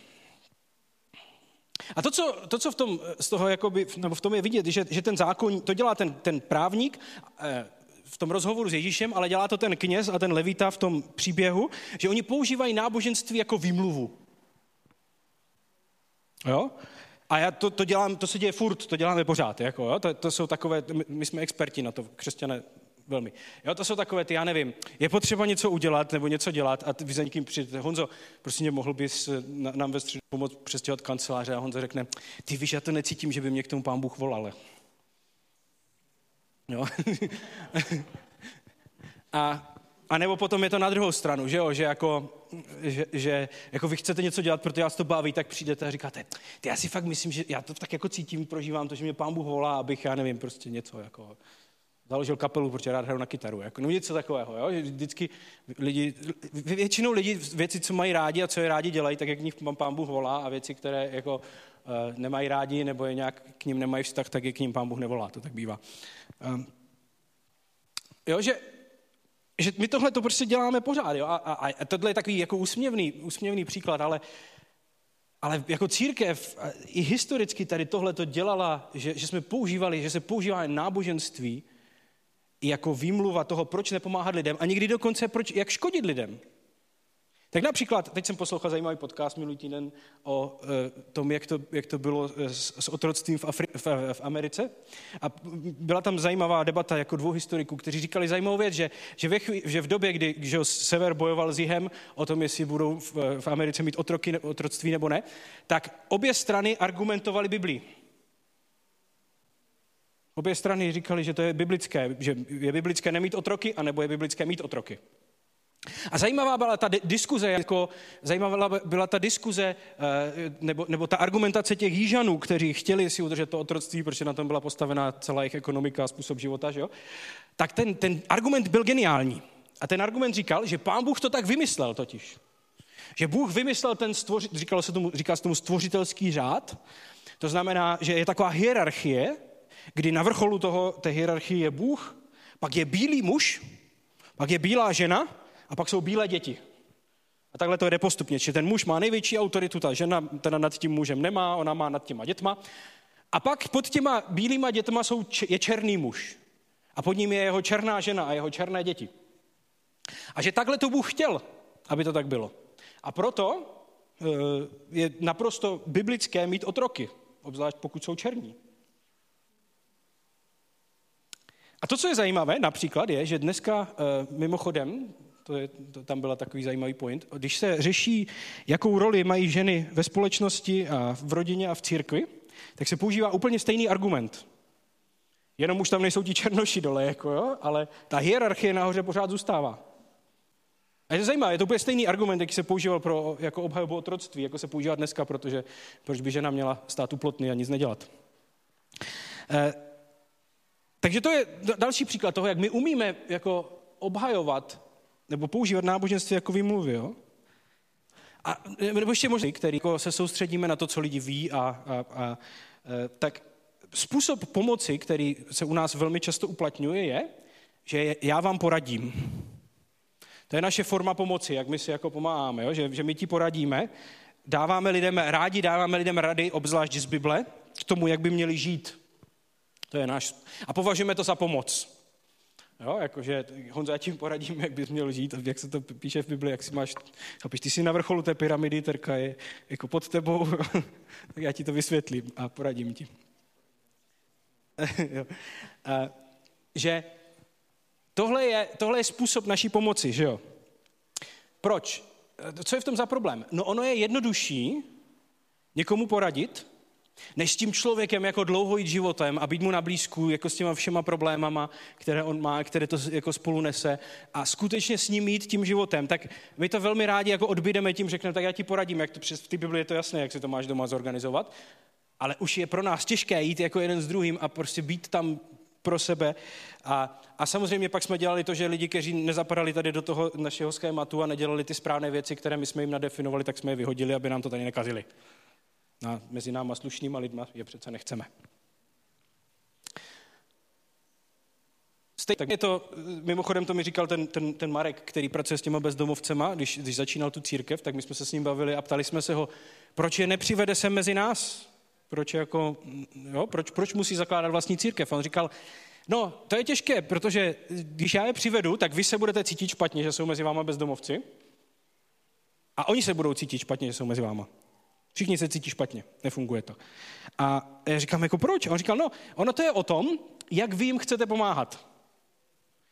A to, co, to, co v tom, z toho jakoby, nebo v tom je vidět, že, že ten zákon, to dělá ten, ten právník, eh, v tom rozhovoru s Ježíšem, ale dělá to ten kněz a ten levita v tom příběhu, že oni používají náboženství jako výmluvu. Jo? A já to, to dělám, to se děje furt, to děláme pořád. Jako, jo? To, to jsou takové, my jsme experti na to, křesťané velmi. Jo, to jsou takové ty, já nevím, je potřeba něco udělat nebo něco dělat a vy za někým přijďte. Honzo, prosím možl bys nám ve středu pomoct přestěhovat kanceláře a Honzo řekne, ty víš, já to necítím, že by mě k tomu pán Bůh volal. Jo? a, a nebo potom je to na druhou stranu, že jo, že jako, že, že jako vy chcete něco dělat, protože vás to baví, tak přijdete a říkáte, ty já si fakt myslím, že já to tak jako cítím, prožívám to, že mě pán Bůh volá, abych, já nevím, prostě něco jako založil kapelu, protože rád hraju na kytaru, jako, no něco takového, jo? vždycky lidi, většinou lidi věci, co mají rádi a co je rádi dělají, tak jak nich pán Bůh volá a věci, které jako nemají rádi nebo je nějak k ním nemají vztah, tak je k ním pán Bůh nevolá, to tak bývá. Um, jo, že, že my tohle to prostě děláme pořád, jo? A, a, a tohle je takový jako úsměvný, úsměvný příklad, ale, ale jako církev i historicky tady tohle to dělala, že, že jsme používali, že se používá náboženství jako výmluva toho, proč nepomáhat lidem a někdy dokonce, proč, jak škodit lidem. Tak například, teď jsem poslouchal zajímavý podcast minulý týden o e, tom, jak to, jak to bylo s, s otroctvím v, Afri- v, v Americe. A byla tam zajímavá debata jako dvou historiků, kteří říkali zajímavou věc, že, že, ve chví, že v době, kdy že sever bojoval s jihem o tom, jestli budou v, v Americe mít otroky, otroctví nebo ne, tak obě strany argumentovaly Biblii. Obě strany říkali, že to je biblické, že je biblické nemít otroky, anebo je biblické mít otroky. A zajímavá byla ta diskuze, jako zajímavá byla ta diskuze, eh, nebo, nebo ta argumentace těch jížanů, kteří chtěli si udržet to otroctví, protože na tom byla postavená celá jejich ekonomika a způsob života, že jo? tak ten, ten argument byl geniální. A ten argument říkal, že pán Bůh to tak vymyslel totiž. Že Bůh vymyslel ten, stvoři, říkalo se tomu, říká se tomu stvořitelský řád, to znamená, že je taková hierarchie, kdy na vrcholu toho, té hierarchie je Bůh, pak je bílý muž, pak je bílá žena a pak jsou bílé děti. A takhle to jde postupně. Čiže ten muž má největší autoritu, ta žena teda nad tím mužem nemá, ona má nad těma dětma. A pak pod těma bílýma dětma jsou, je černý muž. A pod ním je jeho černá žena a jeho černé děti. A že takhle to Bůh chtěl, aby to tak bylo. A proto eh, je naprosto biblické mít otroky, obzvlášť pokud jsou černí. A to, co je zajímavé například, je, že dneska eh, mimochodem, to je, to, tam byla takový zajímavý point, když se řeší, jakou roli mají ženy ve společnosti a v rodině a v církvi, tak se používá úplně stejný argument. Jenom už tam nejsou ti černoši dole, jako jo, ale ta hierarchie nahoře pořád zůstává. A je to zajímavé, je to úplně stejný argument, jaký se používal pro, jako obhajobu otroctví, jako se používá dneska, protože proč by žena měla stát u plotny a nic nedělat. Eh, takže to je další příklad toho, jak my umíme jako obhajovat nebo používat náboženství jako výmluvy. Jo? A nebo ještě možná, který jako se soustředíme na to, co lidi ví a, a, a e, tak způsob pomoci, který se u nás velmi často uplatňuje, je, že já vám poradím. To je naše forma pomoci, jak my si jako pomáháme, jo? Že, že my ti poradíme, dáváme lidem, rádi dáváme lidem rady, obzvlášť z Bible, k tomu, jak by měli žít. To je náš... A považujeme to za pomoc. Jo, jakože Honzo, já tím poradím, jak bys měl žít, jak se to píše v Bibli, jak si máš, chápeš, ty jsi na vrcholu té pyramidy, terka je jako pod tebou, tak já ti to vysvětlím a poradím ti. a, že tohle je, tohle je způsob naší pomoci, že jo? Proč? Co je v tom za problém? No ono je jednodušší někomu poradit, než s tím člověkem jako dlouho jít životem a být mu na blízku, jako s těma všema problémama, které on má, které to jako spolu nese a skutečně s ním jít tím životem, tak my to velmi rádi jako odbydeme tím, řekneme, tak já ti poradím, jak to přes v té Bibli je to jasné, jak si to máš doma zorganizovat, ale už je pro nás těžké jít jako jeden s druhým a prostě být tam pro sebe. A, a samozřejmě pak jsme dělali to, že lidi, kteří nezapadali tady do toho našeho schématu a nedělali ty správné věci, které my jsme jim nadefinovali, tak jsme je vyhodili, aby nám to tady nekazili. A mezi náma slušnýma lidma je přece nechceme. Stejně tak je to, mimochodem to mi říkal ten, ten, ten Marek, který pracuje s těma bezdomovcema, když, když začínal tu církev, tak my jsme se s ním bavili a ptali jsme se ho, proč je nepřivede sem mezi nás? Proč, jako, jo, proč, proč musí zakládat vlastní církev? On říkal, no, to je těžké, protože když já je přivedu, tak vy se budete cítit špatně, že jsou mezi váma bezdomovci a oni se budou cítit špatně, že jsou mezi váma. Všichni se cítí špatně, nefunguje to. A já říkám, jako proč? A on říkal, no, ono to je o tom, jak vy jim chcete pomáhat.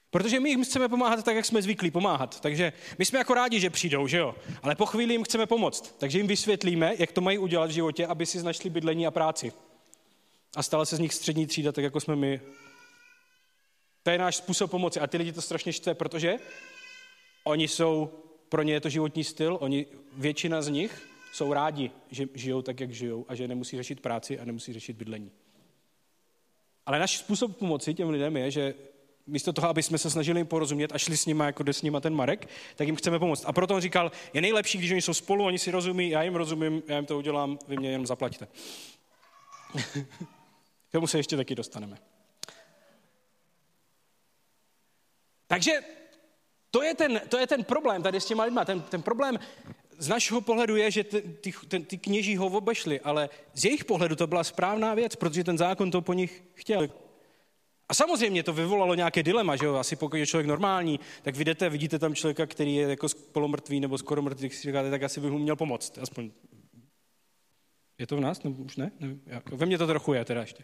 Protože my jim chceme pomáhat tak, jak jsme zvyklí pomáhat. Takže my jsme jako rádi, že přijdou, že jo? Ale po chvíli jim chceme pomoct. Takže jim vysvětlíme, jak to mají udělat v životě, aby si našli bydlení a práci. A stala se z nich střední třída, tak jako jsme my. To je náš způsob pomoci. A ty lidi to strašně štve, protože oni jsou, pro ně je to životní styl, oni, většina z nich jsou rádi, že žijou tak, jak žijou a že nemusí řešit práci a nemusí řešit bydlení. Ale náš způsob pomoci těm lidem je, že místo toho, aby jsme se snažili jim porozumět a šli s nimi, jako jde s nimi ten Marek, tak jim chceme pomoct. A proto on říkal, je nejlepší, když oni jsou spolu, oni si rozumí, já jim rozumím, já jim to udělám, vy mě jenom zaplatíte. K tomu se ještě taky dostaneme. Takže to je ten, to je ten problém tady s těma lidma. Ten, ten problém z našeho pohledu je, že ty, ty, ty kněží ho obešli, ale z jejich pohledu to byla správná věc, protože ten zákon to po nich chtěl. A samozřejmě to vyvolalo nějaké dilema, že jo? Asi pokud je člověk normální, tak vidíte, vidíte tam člověka, který je jako polomrtvý nebo skoro mrtvý, si říkáte, tak asi bych mu měl pomoct. Aspoň je to v nás? Nebo už ne? Nevím. Jako, ve mně to trochu je teda ještě.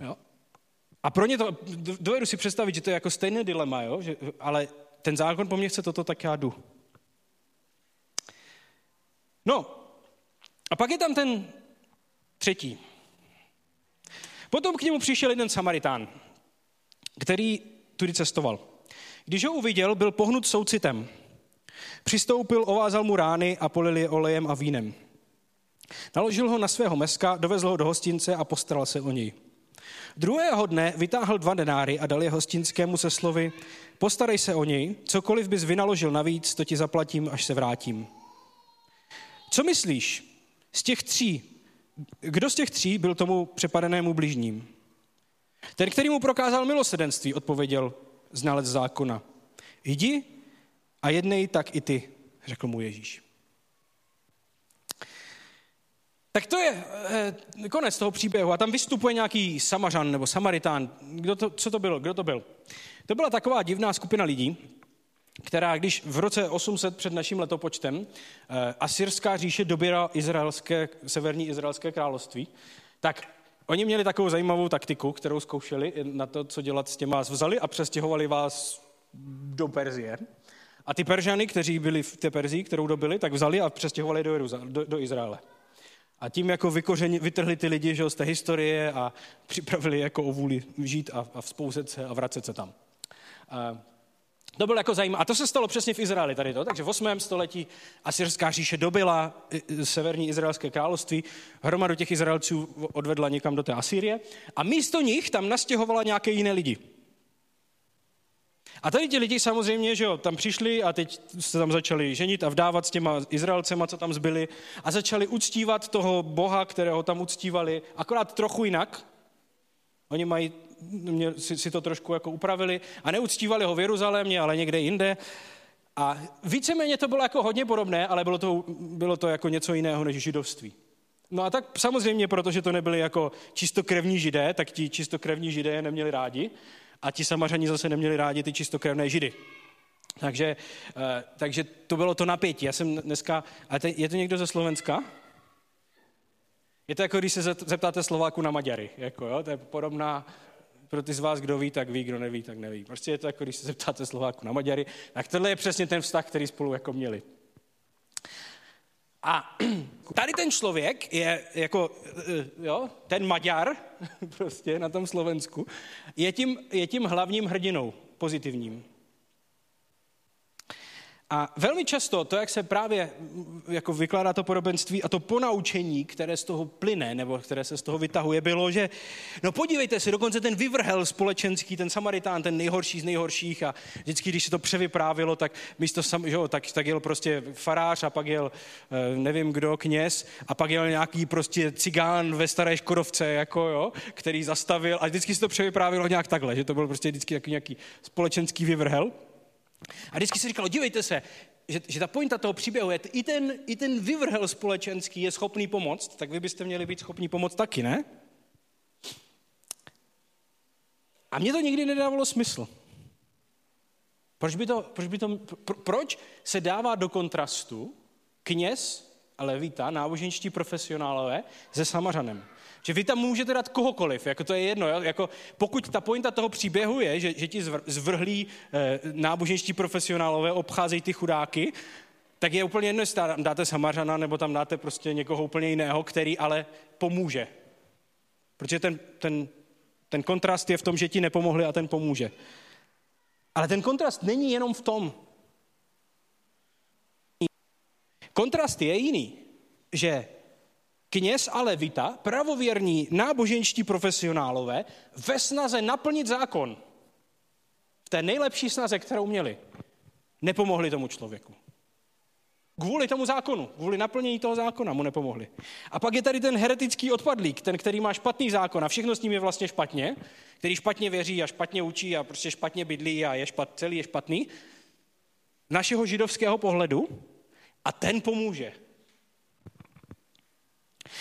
Jo? A pro ně to, dovedu si představit, že to je jako stejné dilema, jo? Že, ale ten zákon po mně chce toto, tak já jdu. No, a pak je tam ten třetí. Potom k němu přišel jeden Samaritán, který tudy cestoval. Když ho uviděl, byl pohnut soucitem. Přistoupil, ovázal mu rány a polil je olejem a vínem. Naložil ho na svého meska, dovezl ho do hostince a postaral se o něj. Druhého dne vytáhl dva denáry a dal je hostinskému se slovy, postarej se o něj, cokoliv bys vynaložil navíc, to ti zaplatím, až se vrátím. Co myslíš? Z těch tří, kdo z těch tří byl tomu přepadenému bližním? Ten, který mu prokázal milosedenství, odpověděl znalec zákona. Jdi a jednej tak i ty, řekl mu Ježíš. Tak to je eh, konec toho příběhu a tam vystupuje nějaký samařan nebo samaritán. Kdo to, co to bylo? Kdo to byl? To byla taková divná skupina lidí, která, když v roce 800 před naším letopočtem eh, Asyrská říše doběla izraelské, severní izraelské království, tak oni měli takovou zajímavou taktiku, kterou zkoušeli na to, co dělat s těma. Vzali a přestěhovali vás do Perzie. A ty Peržany, kteří byli v té Perzii, kterou dobili, tak vzali a přestěhovali do, Jeruzal, do, do Izraele. A tím jako vykořeni, vytrhli ty lidi že, z té historie a připravili jako o vůli žít a, a vzpouzet se a vracet se tam. A to bylo jako zajímavé. A to se stalo přesně v Izraeli tady to. Takže v 8. století Asyrská říše dobila severní izraelské království, hromadu těch Izraelců odvedla někam do té Asýrie a místo nich tam nastěhovala nějaké jiné lidi. A tady ti lidi samozřejmě, že jo, tam přišli a teď se tam začali ženit a vdávat s těma Izraelcema, co tam zbyli a začali uctívat toho Boha, kterého tam uctívali, akorát trochu jinak. Oni mají, mě, si, si to trošku jako upravili a neuctívali ho v Jeruzalémě, ale někde jinde. A víceméně to bylo jako hodně podobné, ale bylo to, bylo to jako něco jiného než židovství. No a tak samozřejmě, protože to nebyli jako čistokrevní židé, tak ti čistokrevní židé neměli rádi a ti samařani zase neměli rádi ty čistokrevné židy. Takže, eh, takže to bylo to napětí. Já jsem dneska, a je to někdo ze Slovenska? Je to jako, když se zeptáte Slováku na Maďary. Jako, jo? To je podobná, pro ty z vás, kdo ví, tak ví, kdo neví, tak neví. Prostě je to jako, když se zeptáte Slováku na Maďary. Tak tohle je přesně ten vztah, který spolu jako měli. A tady ten člověk je jako, eh, jo, ten Maďar, prostě na tom Slovensku, je tím, je tím hlavním hrdinou pozitivním. A velmi často to, jak se právě jako vykládá to podobenství a to ponaučení, které z toho plyne, nebo které se z toho vytahuje, bylo, že no podívejte se, dokonce ten vyvrhel společenský, ten Samaritán, ten nejhorší z nejhorších a vždycky, když se to převyprávilo, tak místo sam, jo, tak, tak jel prostě farář a pak jel eh, nevím kdo, kněz a pak jel nějaký prostě cigán ve staré Škodovce, jako jo, který zastavil a vždycky se to převyprávilo nějak takhle, že to byl prostě vždycky nějaký společenský vyvrhel. A vždycky si říkalo, dívejte se, že, že ta pointa toho příběhu je, i ten, i ten vyvrhel společenský je schopný pomoct, tak vy byste měli být schopni pomoct taky, ne? A mně to nikdy nedávalo smysl. Proč, by to, proč, by to, pro, proč se dává do kontrastu kněz a levita, náboženští profesionálové, se Samařanem? Že vy tam můžete dát kohokoliv, jako to je jedno. Jako pokud ta pointa toho příběhu je, že, že ti zvrhlí eh, náboženští profesionálové obcházejí ty chudáky, tak je úplně jedno, jestli tam dáte Samařana nebo tam dáte prostě někoho úplně jiného, který ale pomůže. Protože ten, ten, ten kontrast je v tom, že ti nepomohli a ten pomůže. Ale ten kontrast není jenom v tom. Kontrast je jiný, že kněz a levita, pravověrní náboženští profesionálové, ve snaze naplnit zákon, v té nejlepší snaze, kterou měli, nepomohli tomu člověku. Kvůli tomu zákonu, kvůli naplnění toho zákona mu nepomohli. A pak je tady ten heretický odpadlík, ten, který má špatný zákon a všechno s ním je vlastně špatně, který špatně věří a špatně učí a prostě špatně bydlí a je špat, celý je špatný. Našeho židovského pohledu a ten pomůže.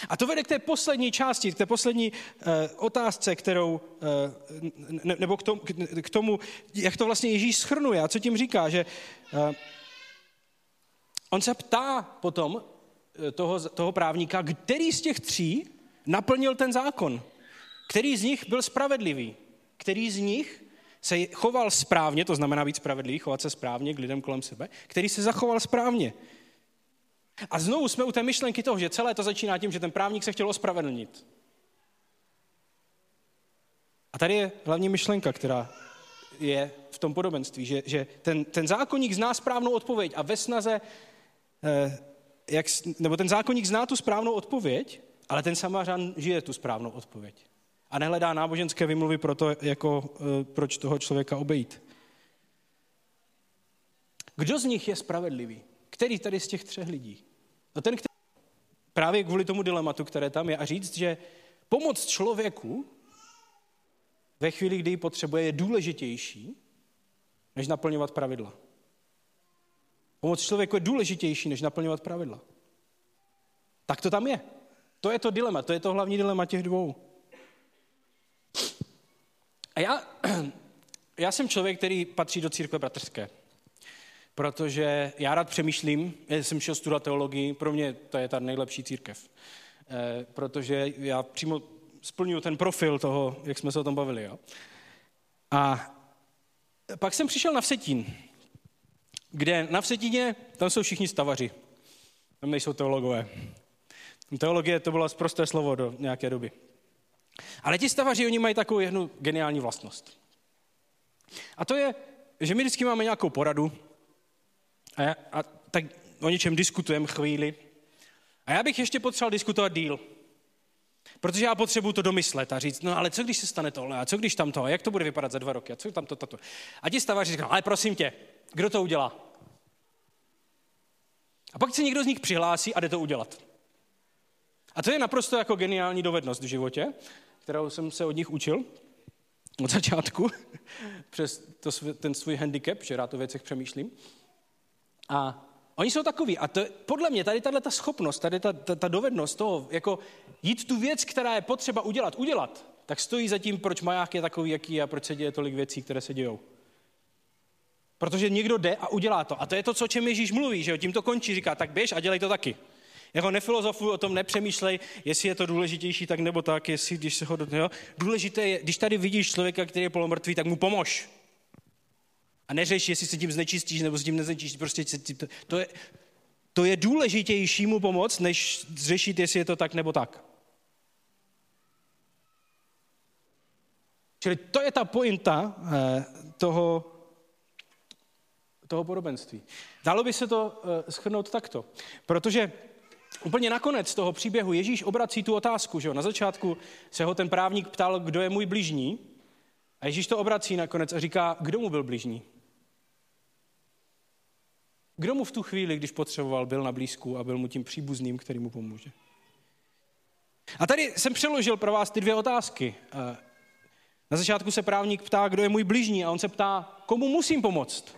A to vede k té poslední části, k té poslední uh, otázce, kterou, uh, ne, nebo k tomu, k tomu, jak to vlastně Ježíš schrnuje a co tím říká, že uh, on se ptá potom toho, toho právníka, který z těch tří naplnil ten zákon, který z nich byl spravedlivý, který z nich se choval správně, to znamená být spravedlivý, chovat se správně k lidem kolem sebe, který se zachoval správně. A znovu jsme u té myšlenky toho, že celé to začíná tím, že ten právník se chtěl ospravedlnit. A tady je hlavní myšlenka, která je v tom podobenství, že, že ten, ten zákonník zná správnou odpověď a ve snaze, eh, jak, nebo ten zákonník zná tu správnou odpověď, ale ten samařan žije tu správnou odpověď. A nehledá náboženské vymluvy pro to, jako, eh, proč toho člověka obejít. Kdo z nich je spravedlivý? Který tady z těch třech lidí? No ten, který právě kvůli tomu dilematu, které tam je, a říct, že pomoc člověku ve chvíli, kdy ji potřebuje, je důležitější, než naplňovat pravidla. Pomoc člověku je důležitější, než naplňovat pravidla. Tak to tam je. To je to dilema, to je to hlavní dilema těch dvou. A já, já jsem člověk, který patří do církve bratrské protože já rád přemýšlím, já jsem šel studovat teologii, pro mě to je ta nejlepší církev, eh, protože já přímo splňuji ten profil toho, jak jsme se o tom bavili. Jo? A pak jsem přišel na Vsetín, kde na Vsetíně, tam jsou všichni stavaři, tam nejsou teologové. Teologie to bylo prosté slovo do nějaké doby. Ale ti stavaři, oni mají takovou jednu geniální vlastnost. A to je, že my vždycky máme nějakou poradu, a, já, a tak o něčem diskutujeme chvíli. A já bych ještě potřeboval diskutovat díl. Protože já potřebuju to domyslet a říct, no ale co když se stane tohle, a co když tam to, a jak to bude vypadat za dva roky, a co tam to, toto. A ti stavaři říkají, ale prosím tě, kdo to udělá? A pak se někdo z nich přihlásí a jde to udělat. A to je naprosto jako geniální dovednost v životě, kterou jsem se od nich učil od začátku, přes to, ten svůj handicap, že rád o věcech přemýšlím. A oni jsou takový. A to, podle mě tady tato schopnost, tady ta, ta, ta dovednost toho, jako jít tu věc, která je potřeba udělat, udělat, tak stojí za tím, proč maják je takový, jaký a proč se děje tolik věcí, které se dějou. Protože někdo jde a udělá to. A to je to, co o čem Ježíš mluví, že jo? tím to končí, říká, tak běž a dělej to taky. Jako nefilozofuj o tom, nepřemýšlej, jestli je to důležitější tak nebo tak, jestli když se ho... Jo? Důležité je, když tady vidíš člověka, který je polomrtvý, tak mu pomož. A neřeš, jestli se tím znečistíš nebo s tím neznečistíš. Prostě to je, to je důležitější mu pomoc, než řešit, jestli je to tak nebo tak. Čili to je ta pointa eh, toho, toho podobenství. Dalo by se to eh, schrnout takto, protože úplně nakonec toho příběhu Ježíš obrací tu otázku, že jo? na začátku se ho ten právník ptal, kdo je můj bližní, a Ježíš to obrací nakonec a říká, kdo mu byl bližní. Kdo mu v tu chvíli, když potřeboval, byl na blízku a byl mu tím příbuzným, který mu pomůže? A tady jsem přeložil pro vás ty dvě otázky. Eh, na začátku se právník ptá, kdo je můj blížní a on se ptá, komu musím pomoct?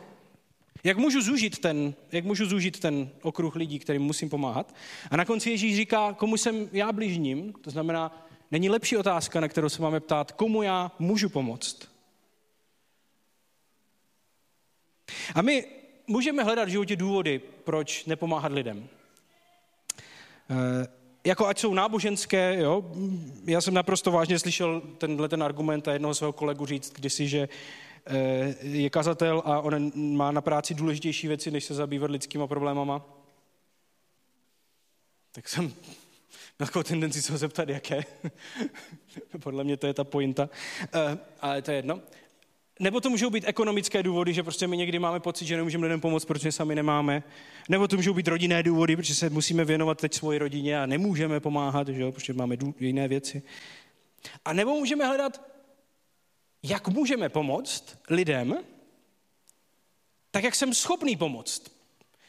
Jak můžu zúžit ten, jak můžu zúžit ten okruh lidí, kterým musím pomáhat? A na konci Ježíš říká, komu jsem já blížním, to znamená, není lepší otázka, na kterou se máme ptát, komu já můžu pomoct. A my můžeme hledat v životě důvody, proč nepomáhat lidem. E, jako ať jsou náboženské, jo, já jsem naprosto vážně slyšel tenhle ten argument a jednoho svého kolegu říct kdysi, že e, je kazatel a on má na práci důležitější věci, než se zabývat lidskýma problémama. Tak jsem měl takovou tendenci se ho zeptat, jaké. Podle mě to je ta pointa. E, ale to je jedno. Nebo to můžou být ekonomické důvody, že prostě my někdy máme pocit, že nemůžeme lidem pomoct, protože sami nemáme. Nebo to můžou být rodinné důvody, protože se musíme věnovat teď svoji rodině a nemůžeme pomáhat, že jo, protože máme jiné věci. A nebo můžeme hledat, jak můžeme pomoct lidem, tak jak jsem schopný pomoct.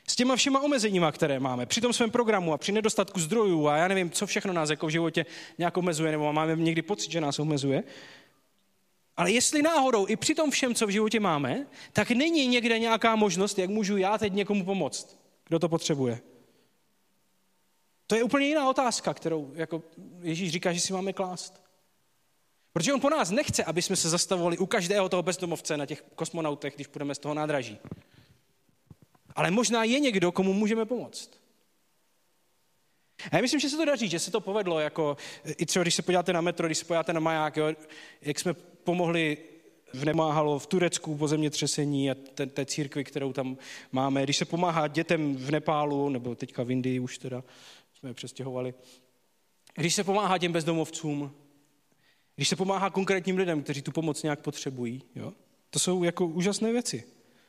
S těma všema omezeníma, které máme, při tom svém programu a při nedostatku zdrojů a já nevím, co všechno nás jako v životě nějak omezuje, nebo máme někdy pocit, že nás omezuje, ale jestli náhodou i při tom všem, co v životě máme, tak není někde nějaká možnost, jak můžu já teď někomu pomoct, kdo to potřebuje. to je úplně jiná otázka, kterou jako Ježíš říká, že si máme klást. Protože on po nás nechce, aby jsme se zastavovali u každého toho bezdomovce na těch kosmonautech, když půjdeme z toho nádraží. Ale možná je někdo, komu můžeme pomoct. A já myslím, že se to daří, že se to povedlo, jako i třeba když se podíváte na metro, když se podíváte na maják, jo, jak jsme pomohli v Nemáhalo v Turecku po zemětřesení a té, té církvi, kterou tam máme. Když se pomáhá dětem v Nepálu, nebo teďka v Indii už teda jsme je přestěhovali. Když se pomáhá těm bezdomovcům, když se pomáhá konkrétním lidem, kteří tu pomoc nějak potřebují, jo? to jsou jako úžasné věci.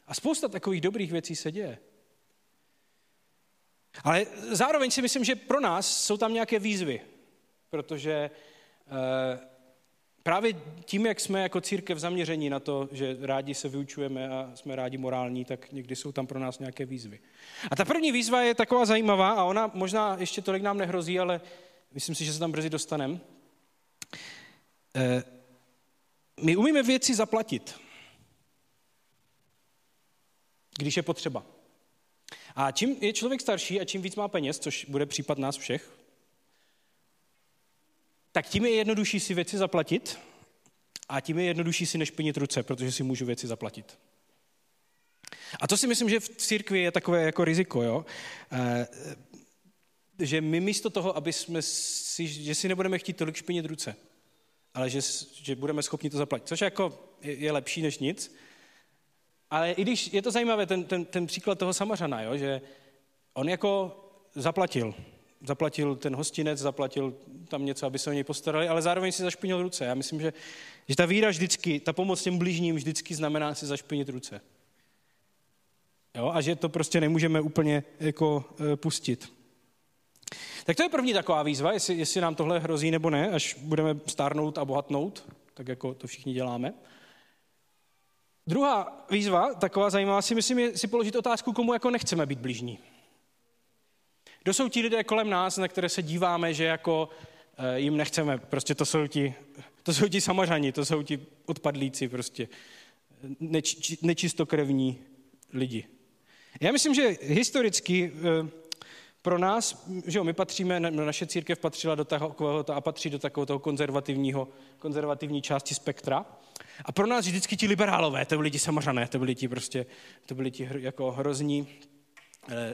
A spousta takových dobrých věcí se děje. Ale zároveň si myslím, že pro nás jsou tam nějaké výzvy, protože e, právě tím, jak jsme jako církev zaměření na to, že rádi se vyučujeme a jsme rádi morální, tak někdy jsou tam pro nás nějaké výzvy. A ta první výzva je taková zajímavá a ona možná ještě tolik nám nehrozí, ale myslím si, že se tam brzy dostaneme. E, my umíme věci zaplatit, když je potřeba. A čím je člověk starší a čím víc má peněz, což bude případ nás všech, tak tím je jednodušší si věci zaplatit a tím je jednodušší si nešpinit ruce, protože si můžu věci zaplatit. A to si myslím, že v církvi je takové jako riziko, jo? E, že my místo toho, aby jsme si, že si nebudeme chtít tolik špinit ruce, ale že, že budeme schopni to zaplatit, což jako je, je lepší než nic, ale i když je to zajímavé, ten, ten, ten příklad toho Samařana, jo, že on jako zaplatil, zaplatil ten hostinec, zaplatil tam něco, aby se o něj postarali, ale zároveň si zašpinil ruce. Já myslím, že, že ta víra vždycky, ta pomoc těm blížním vždycky znamená si zašpinit ruce. Jo, a že to prostě nemůžeme úplně jako e, pustit. Tak to je první taková výzva, jestli, jestli nám tohle hrozí nebo ne, až budeme stárnout a bohatnout, tak jako to všichni děláme. Druhá výzva, taková zajímavá, si myslím, je si položit otázku, komu jako nechceme být blížní. Kdo jsou ti lidé kolem nás, na které se díváme, že jako eh, jim nechceme, prostě to jsou ti, to jsou ti samařani, to jsou ti odpadlíci, prostě neč, nečistokrevní lidi. Já myslím, že historicky eh, pro nás, že jo, my patříme, naše církev patřila do takového a patří do takového toho konzervativního, konzervativní části spektra. A pro nás vždycky ti liberálové, to byli ti samařané, to byli ti prostě, to byli ti jako hrozní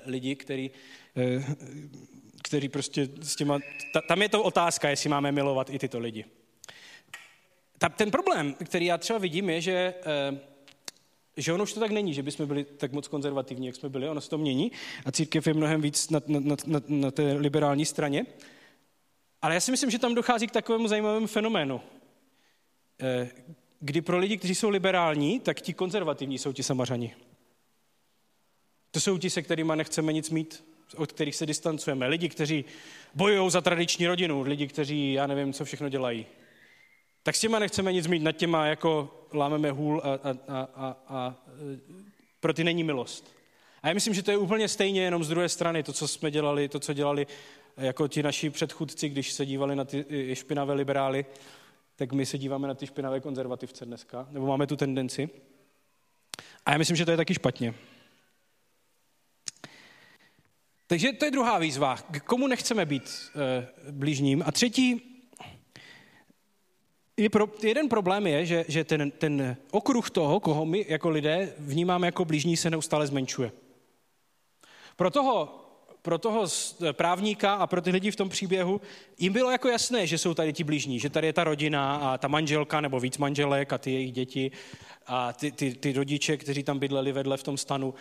lidi, který, eh, který prostě s těma, ta, tam je to otázka, jestli máme milovat i tyto lidi. Ta, ten problém, který já třeba vidím, je, že eh, že ono už to tak není, že bychom byli tak moc konzervativní, jak jsme byli, ono se to mění a církev je mnohem víc na, na, na, na té liberální straně. Ale já si myslím, že tam dochází k takovému zajímavému fenoménu, eh, kdy pro lidi, kteří jsou liberální, tak ti konzervativní jsou ti samařani. To jsou ti, se kterými nechceme nic mít, od kterých se distancujeme. Lidi, kteří bojují za tradiční rodinu, lidi, kteří, já nevím, co všechno dělají. Tak s těma nechceme nic mít, nad těma jako lámeme hůl a, a, a, a, a pro ty není milost. A já myslím, že to je úplně stejně, jenom z druhé strany, to, co jsme dělali, to, co dělali jako ti naši předchůdci, když se dívali na ty špinavé liberály, tak my se díváme na ty špinavé konzervativce dneska, nebo máme tu tendenci. A já myslím, že to je taky špatně. Takže to je druhá výzva. K komu nechceme být e, blížním? A třetí, je pro, jeden problém je, že, že ten, ten okruh toho, koho my jako lidé vnímáme jako blížní, se neustále zmenšuje. Pro toho, pro toho právníka a pro ty lidi v tom příběhu jim bylo jako jasné, že jsou tady ti blížní, že tady je ta rodina a ta manželka nebo víc manželek a ty jejich děti a ty, ty, ty rodiče, kteří tam bydleli vedle v tom stanu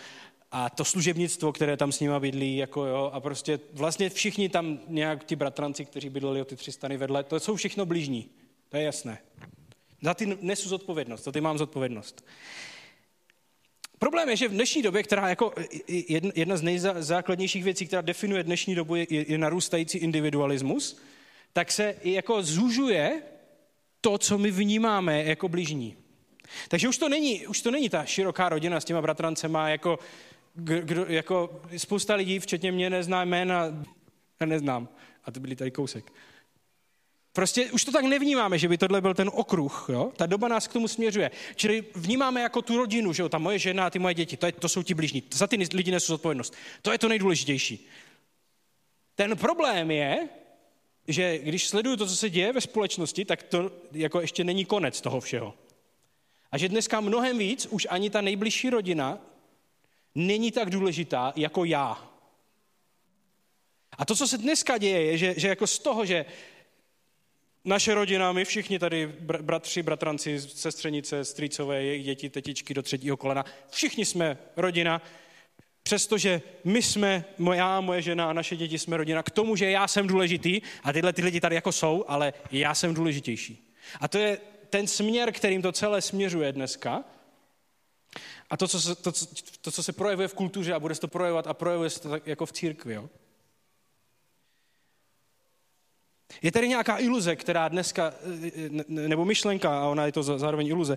a to služebnictvo, které tam s nima bydlí, jako jo, a prostě vlastně všichni tam nějak ti bratranci, kteří bydleli o ty tři stany vedle, to jsou všechno blížní. To je jasné. Za ty nesu zodpovědnost, za ty mám zodpovědnost. Problém je, že v dnešní době, která jako jedna z nejzákladnějších věcí, která definuje dnešní dobu, je, je narůstající individualismus, tak se i jako zužuje to, co my vnímáme jako bližní. Takže už to není, už to není ta široká rodina s těma bratrancema, jako, kdo, jako spousta lidí, včetně mě, nezná jména, neznám. A to byli tady kousek. Prostě už to tak nevnímáme, že by tohle byl ten okruh. Jo? Ta doba nás k tomu směřuje. Čili vnímáme jako tu rodinu, že jo? ta moje žena a ty moje děti, to, je, to jsou ti blížní. Za ty lidi nesou zodpovědnost. To je to nejdůležitější. Ten problém je, že když sleduju to, co se děje ve společnosti, tak to jako ještě není konec toho všeho. A že dneska mnohem víc už ani ta nejbližší rodina není tak důležitá jako já. A to, co se dneska děje, je, že, že jako z toho, že naše rodina, my všichni tady, bratři, bratranci, sestřenice, strýcové, jejich děti, tetičky do třetího kolena, všichni jsme rodina, přestože my jsme, moja, moje žena a naše děti jsme rodina, k tomu, že já jsem důležitý a tyhle ty lidi tady jako jsou, ale já jsem důležitější. A to je ten směr, kterým to celé směřuje dneska. A to, co se, to, to, co se projevuje v kultuře a bude se to projevovat a projevuje se to tak jako v církvi. Jo? Je tady nějaká iluze, která dneska, nebo myšlenka, a ona je to zároveň iluze,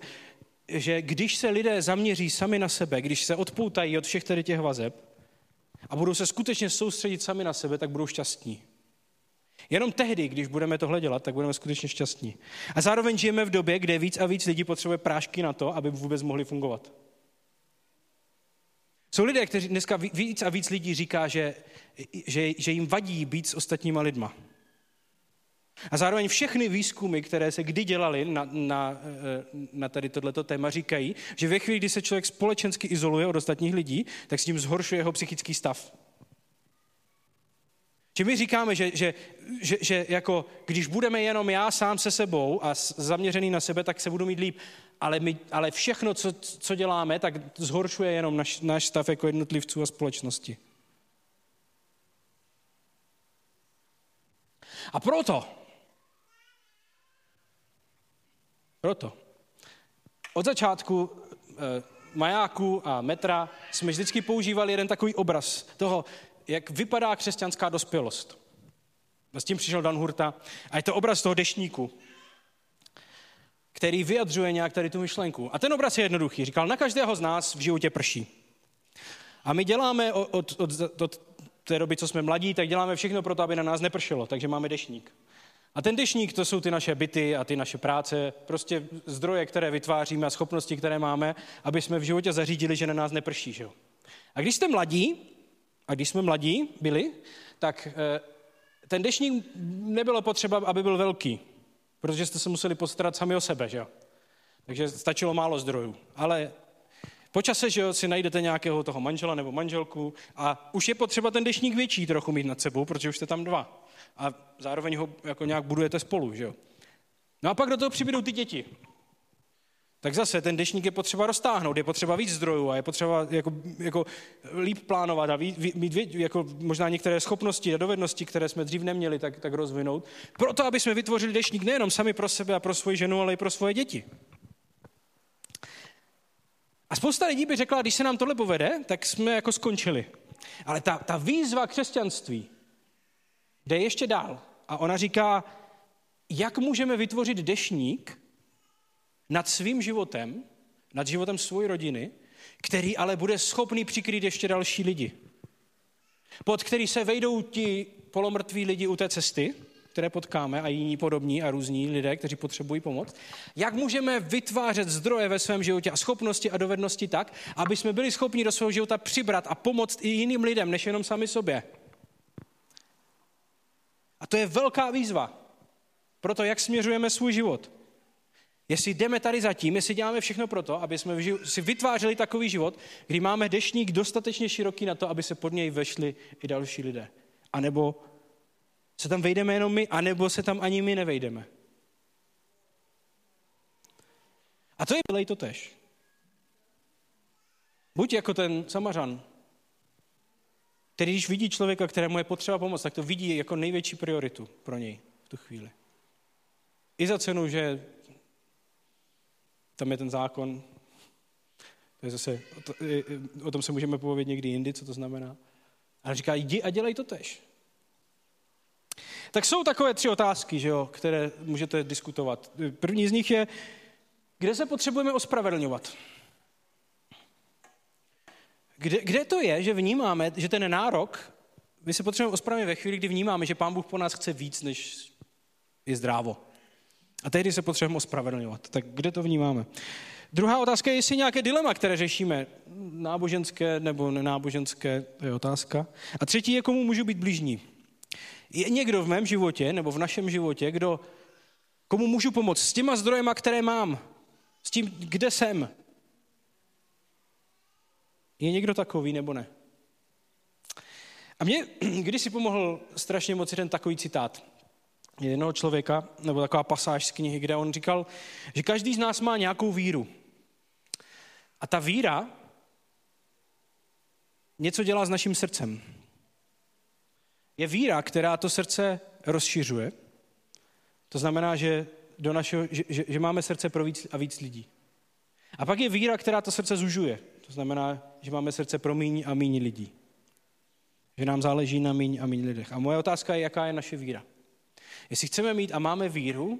že když se lidé zaměří sami na sebe, když se odpoutají od všech tady těch vazeb a budou se skutečně soustředit sami na sebe, tak budou šťastní. Jenom tehdy, když budeme tohle dělat, tak budeme skutečně šťastní. A zároveň žijeme v době, kde víc a víc lidí potřebuje prášky na to, aby vůbec mohli fungovat. Jsou lidé, kteří dneska víc a víc lidí říká, že, že, že jim vadí být s ostatníma lidma. A zároveň všechny výzkumy, které se kdy dělaly na, na, na tady tohleto téma, říkají, že ve chvíli, kdy se člověk společensky izoluje od ostatních lidí, tak s tím zhoršuje jeho psychický stav. Že my říkáme, že, že, že, že jako, když budeme jenom já sám se sebou a zaměřený na sebe, tak se budu mít líp. Ale, my, ale všechno, co, co děláme, tak zhoršuje jenom naš, náš stav jako jednotlivců a společnosti. A proto Proto. Od začátku eh, majáku a metra jsme vždycky používali jeden takový obraz toho, jak vypadá křesťanská dospělost. A s tím přišel Dan Hurta. A je to obraz toho dešníku, který vyjadřuje nějak tady tu myšlenku. A ten obraz je jednoduchý. Říkal, na každého z nás v životě prší. A my děláme od, od, od, té doby, co jsme mladí, tak děláme všechno pro to, aby na nás nepršelo. Takže máme dešník. A ten dešník, to jsou ty naše byty a ty naše práce, prostě zdroje, které vytváříme a schopnosti, které máme, aby jsme v životě zařídili, že na nás neprší. Že? A když jste mladí, a když jsme mladí byli, tak eh, ten dešník nebylo potřeba, aby byl velký, protože jste se museli postarat sami o sebe. Že? Takže stačilo málo zdrojů. Ale po čase, že si najdete nějakého toho manžela nebo manželku a už je potřeba ten dešník větší trochu mít nad sebou, protože už jste tam dva a zároveň ho jako nějak budujete spolu, že jo. No a pak do toho přibydou ty děti. Tak zase ten dešník je potřeba roztáhnout, je potřeba víc zdrojů a je potřeba jako, jako líp plánovat a mít, jako možná některé schopnosti a dovednosti, které jsme dřív neměli, tak, tak rozvinout. Proto, aby jsme vytvořili dešník nejenom sami pro sebe a pro svoji ženu, ale i pro svoje děti. A spousta lidí by řekla, když se nám tohle povede, tak jsme jako skončili. Ale ta, ta výzva křesťanství jde ještě dál. A ona říká, jak můžeme vytvořit dešník nad svým životem, nad životem své rodiny, který ale bude schopný přikrýt ještě další lidi. Pod který se vejdou ti polomrtví lidi u té cesty, které potkáme a jiní podobní a různí lidé, kteří potřebují pomoc. Jak můžeme vytvářet zdroje ve svém životě a schopnosti a dovednosti tak, aby jsme byli schopni do svého života přibrat a pomoct i jiným lidem, než jenom sami sobě. A to je velká výzva pro to, jak směřujeme svůj život. Jestli jdeme tady zatím, jestli děláme všechno pro to, aby jsme si vytvářeli takový život, kdy máme dešník dostatečně široký na to, aby se pod něj vešli i další lidé. A nebo se tam vejdeme jenom my, anebo se tam ani my nevejdeme. A to je dělej to tež. Buď jako ten samařan, který když vidí člověka, kterému je potřeba pomoct, tak to vidí jako největší prioritu pro něj v tu chvíli. I za cenu, že tam je ten zákon, to je zase, o tom se můžeme povědět někdy jindy, co to znamená. Ale říká, jdi a dělej to tež. Tak jsou takové tři otázky, že jo, které můžete diskutovat. První z nich je, kde se potřebujeme ospravedlňovat? Kde, kde to je, že vnímáme, že ten nárok, my se potřebujeme ospravedlnit ve chvíli, kdy vnímáme, že Pán Bůh po nás chce víc, než je zdrávo. A tehdy se potřebujeme ospravedlňovat. Tak kde to vnímáme? Druhá otázka je, jestli nějaké dilema, které řešíme, náboženské nebo nenáboženské, to je otázka. A třetí je, komu můžu být blížní. Je někdo v mém životě nebo v našem životě, kdo, komu můžu pomoct s těma zdrojema, které mám, s tím, kde jsem. Je někdo takový nebo ne? A mě když si pomohl strašně moc jeden takový citát jednoho člověka, nebo taková pasáž z knihy, kde on říkal, že každý z nás má nějakou víru. A ta víra něco dělá s naším srdcem. Je víra, která to srdce rozšiřuje. To znamená, že, do našeho, že, že, že máme srdce pro víc a víc lidí. A pak je víra, která to srdce zužuje. To znamená, že máme srdce pro míň a míň lidí. Že nám záleží na míň a míň lidech. A moje otázka je, jaká je naše víra. Jestli chceme mít a máme víru,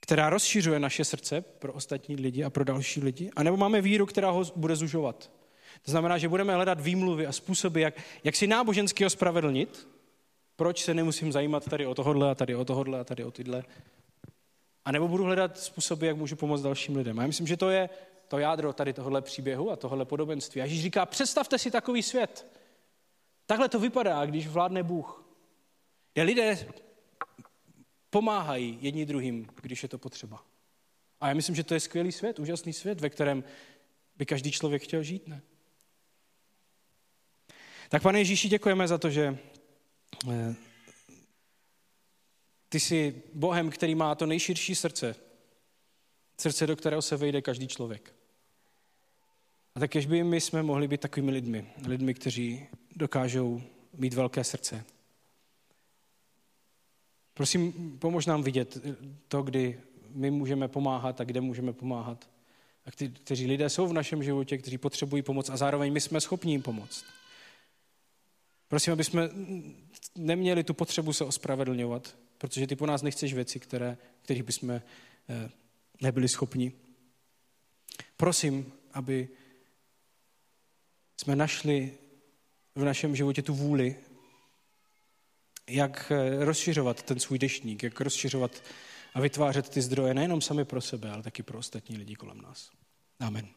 která rozšiřuje naše srdce pro ostatní lidi a pro další lidi, anebo máme víru, která ho bude zužovat. To znamená, že budeme hledat výmluvy a způsoby, jak, jak si nábožensky ospravedlnit, proč se nemusím zajímat tady o tohodle a tady o tohodle a tady o tyhle. A nebo budu hledat způsoby, jak můžu pomoct dalším lidem. A já myslím, že to je to jádro tady tohohle příběhu a tohohle podobenství. A Ježíš říká, představte si takový svět. Takhle to vypadá, když vládne Bůh. Kde lidé pomáhají jedni druhým, když je to potřeba. A já myslím, že to je skvělý svět, úžasný svět, ve kterém by každý člověk chtěl žít, ne? Tak pane Ježíši, děkujeme za to, že eh, ty jsi Bohem, který má to nejširší srdce, srdce, do kterého se vejde každý člověk. A tak by my jsme mohli být takovými lidmi, lidmi, kteří dokážou mít velké srdce. Prosím, pomož nám vidět to, kdy my můžeme pomáhat a kde můžeme pomáhat. A kte- kteří lidé jsou v našem životě, kteří potřebují pomoc a zároveň my jsme schopni jim pomoct. Prosím, aby jsme neměli tu potřebu se ospravedlňovat, protože ty po nás nechceš věci, které, kterých bychom eh, nebyli schopni. Prosím, aby jsme našli v našem životě tu vůli, jak eh, rozšiřovat ten svůj deštník, jak rozšiřovat a vytvářet ty zdroje nejenom sami pro sebe, ale taky pro ostatní lidi kolem nás. Amen.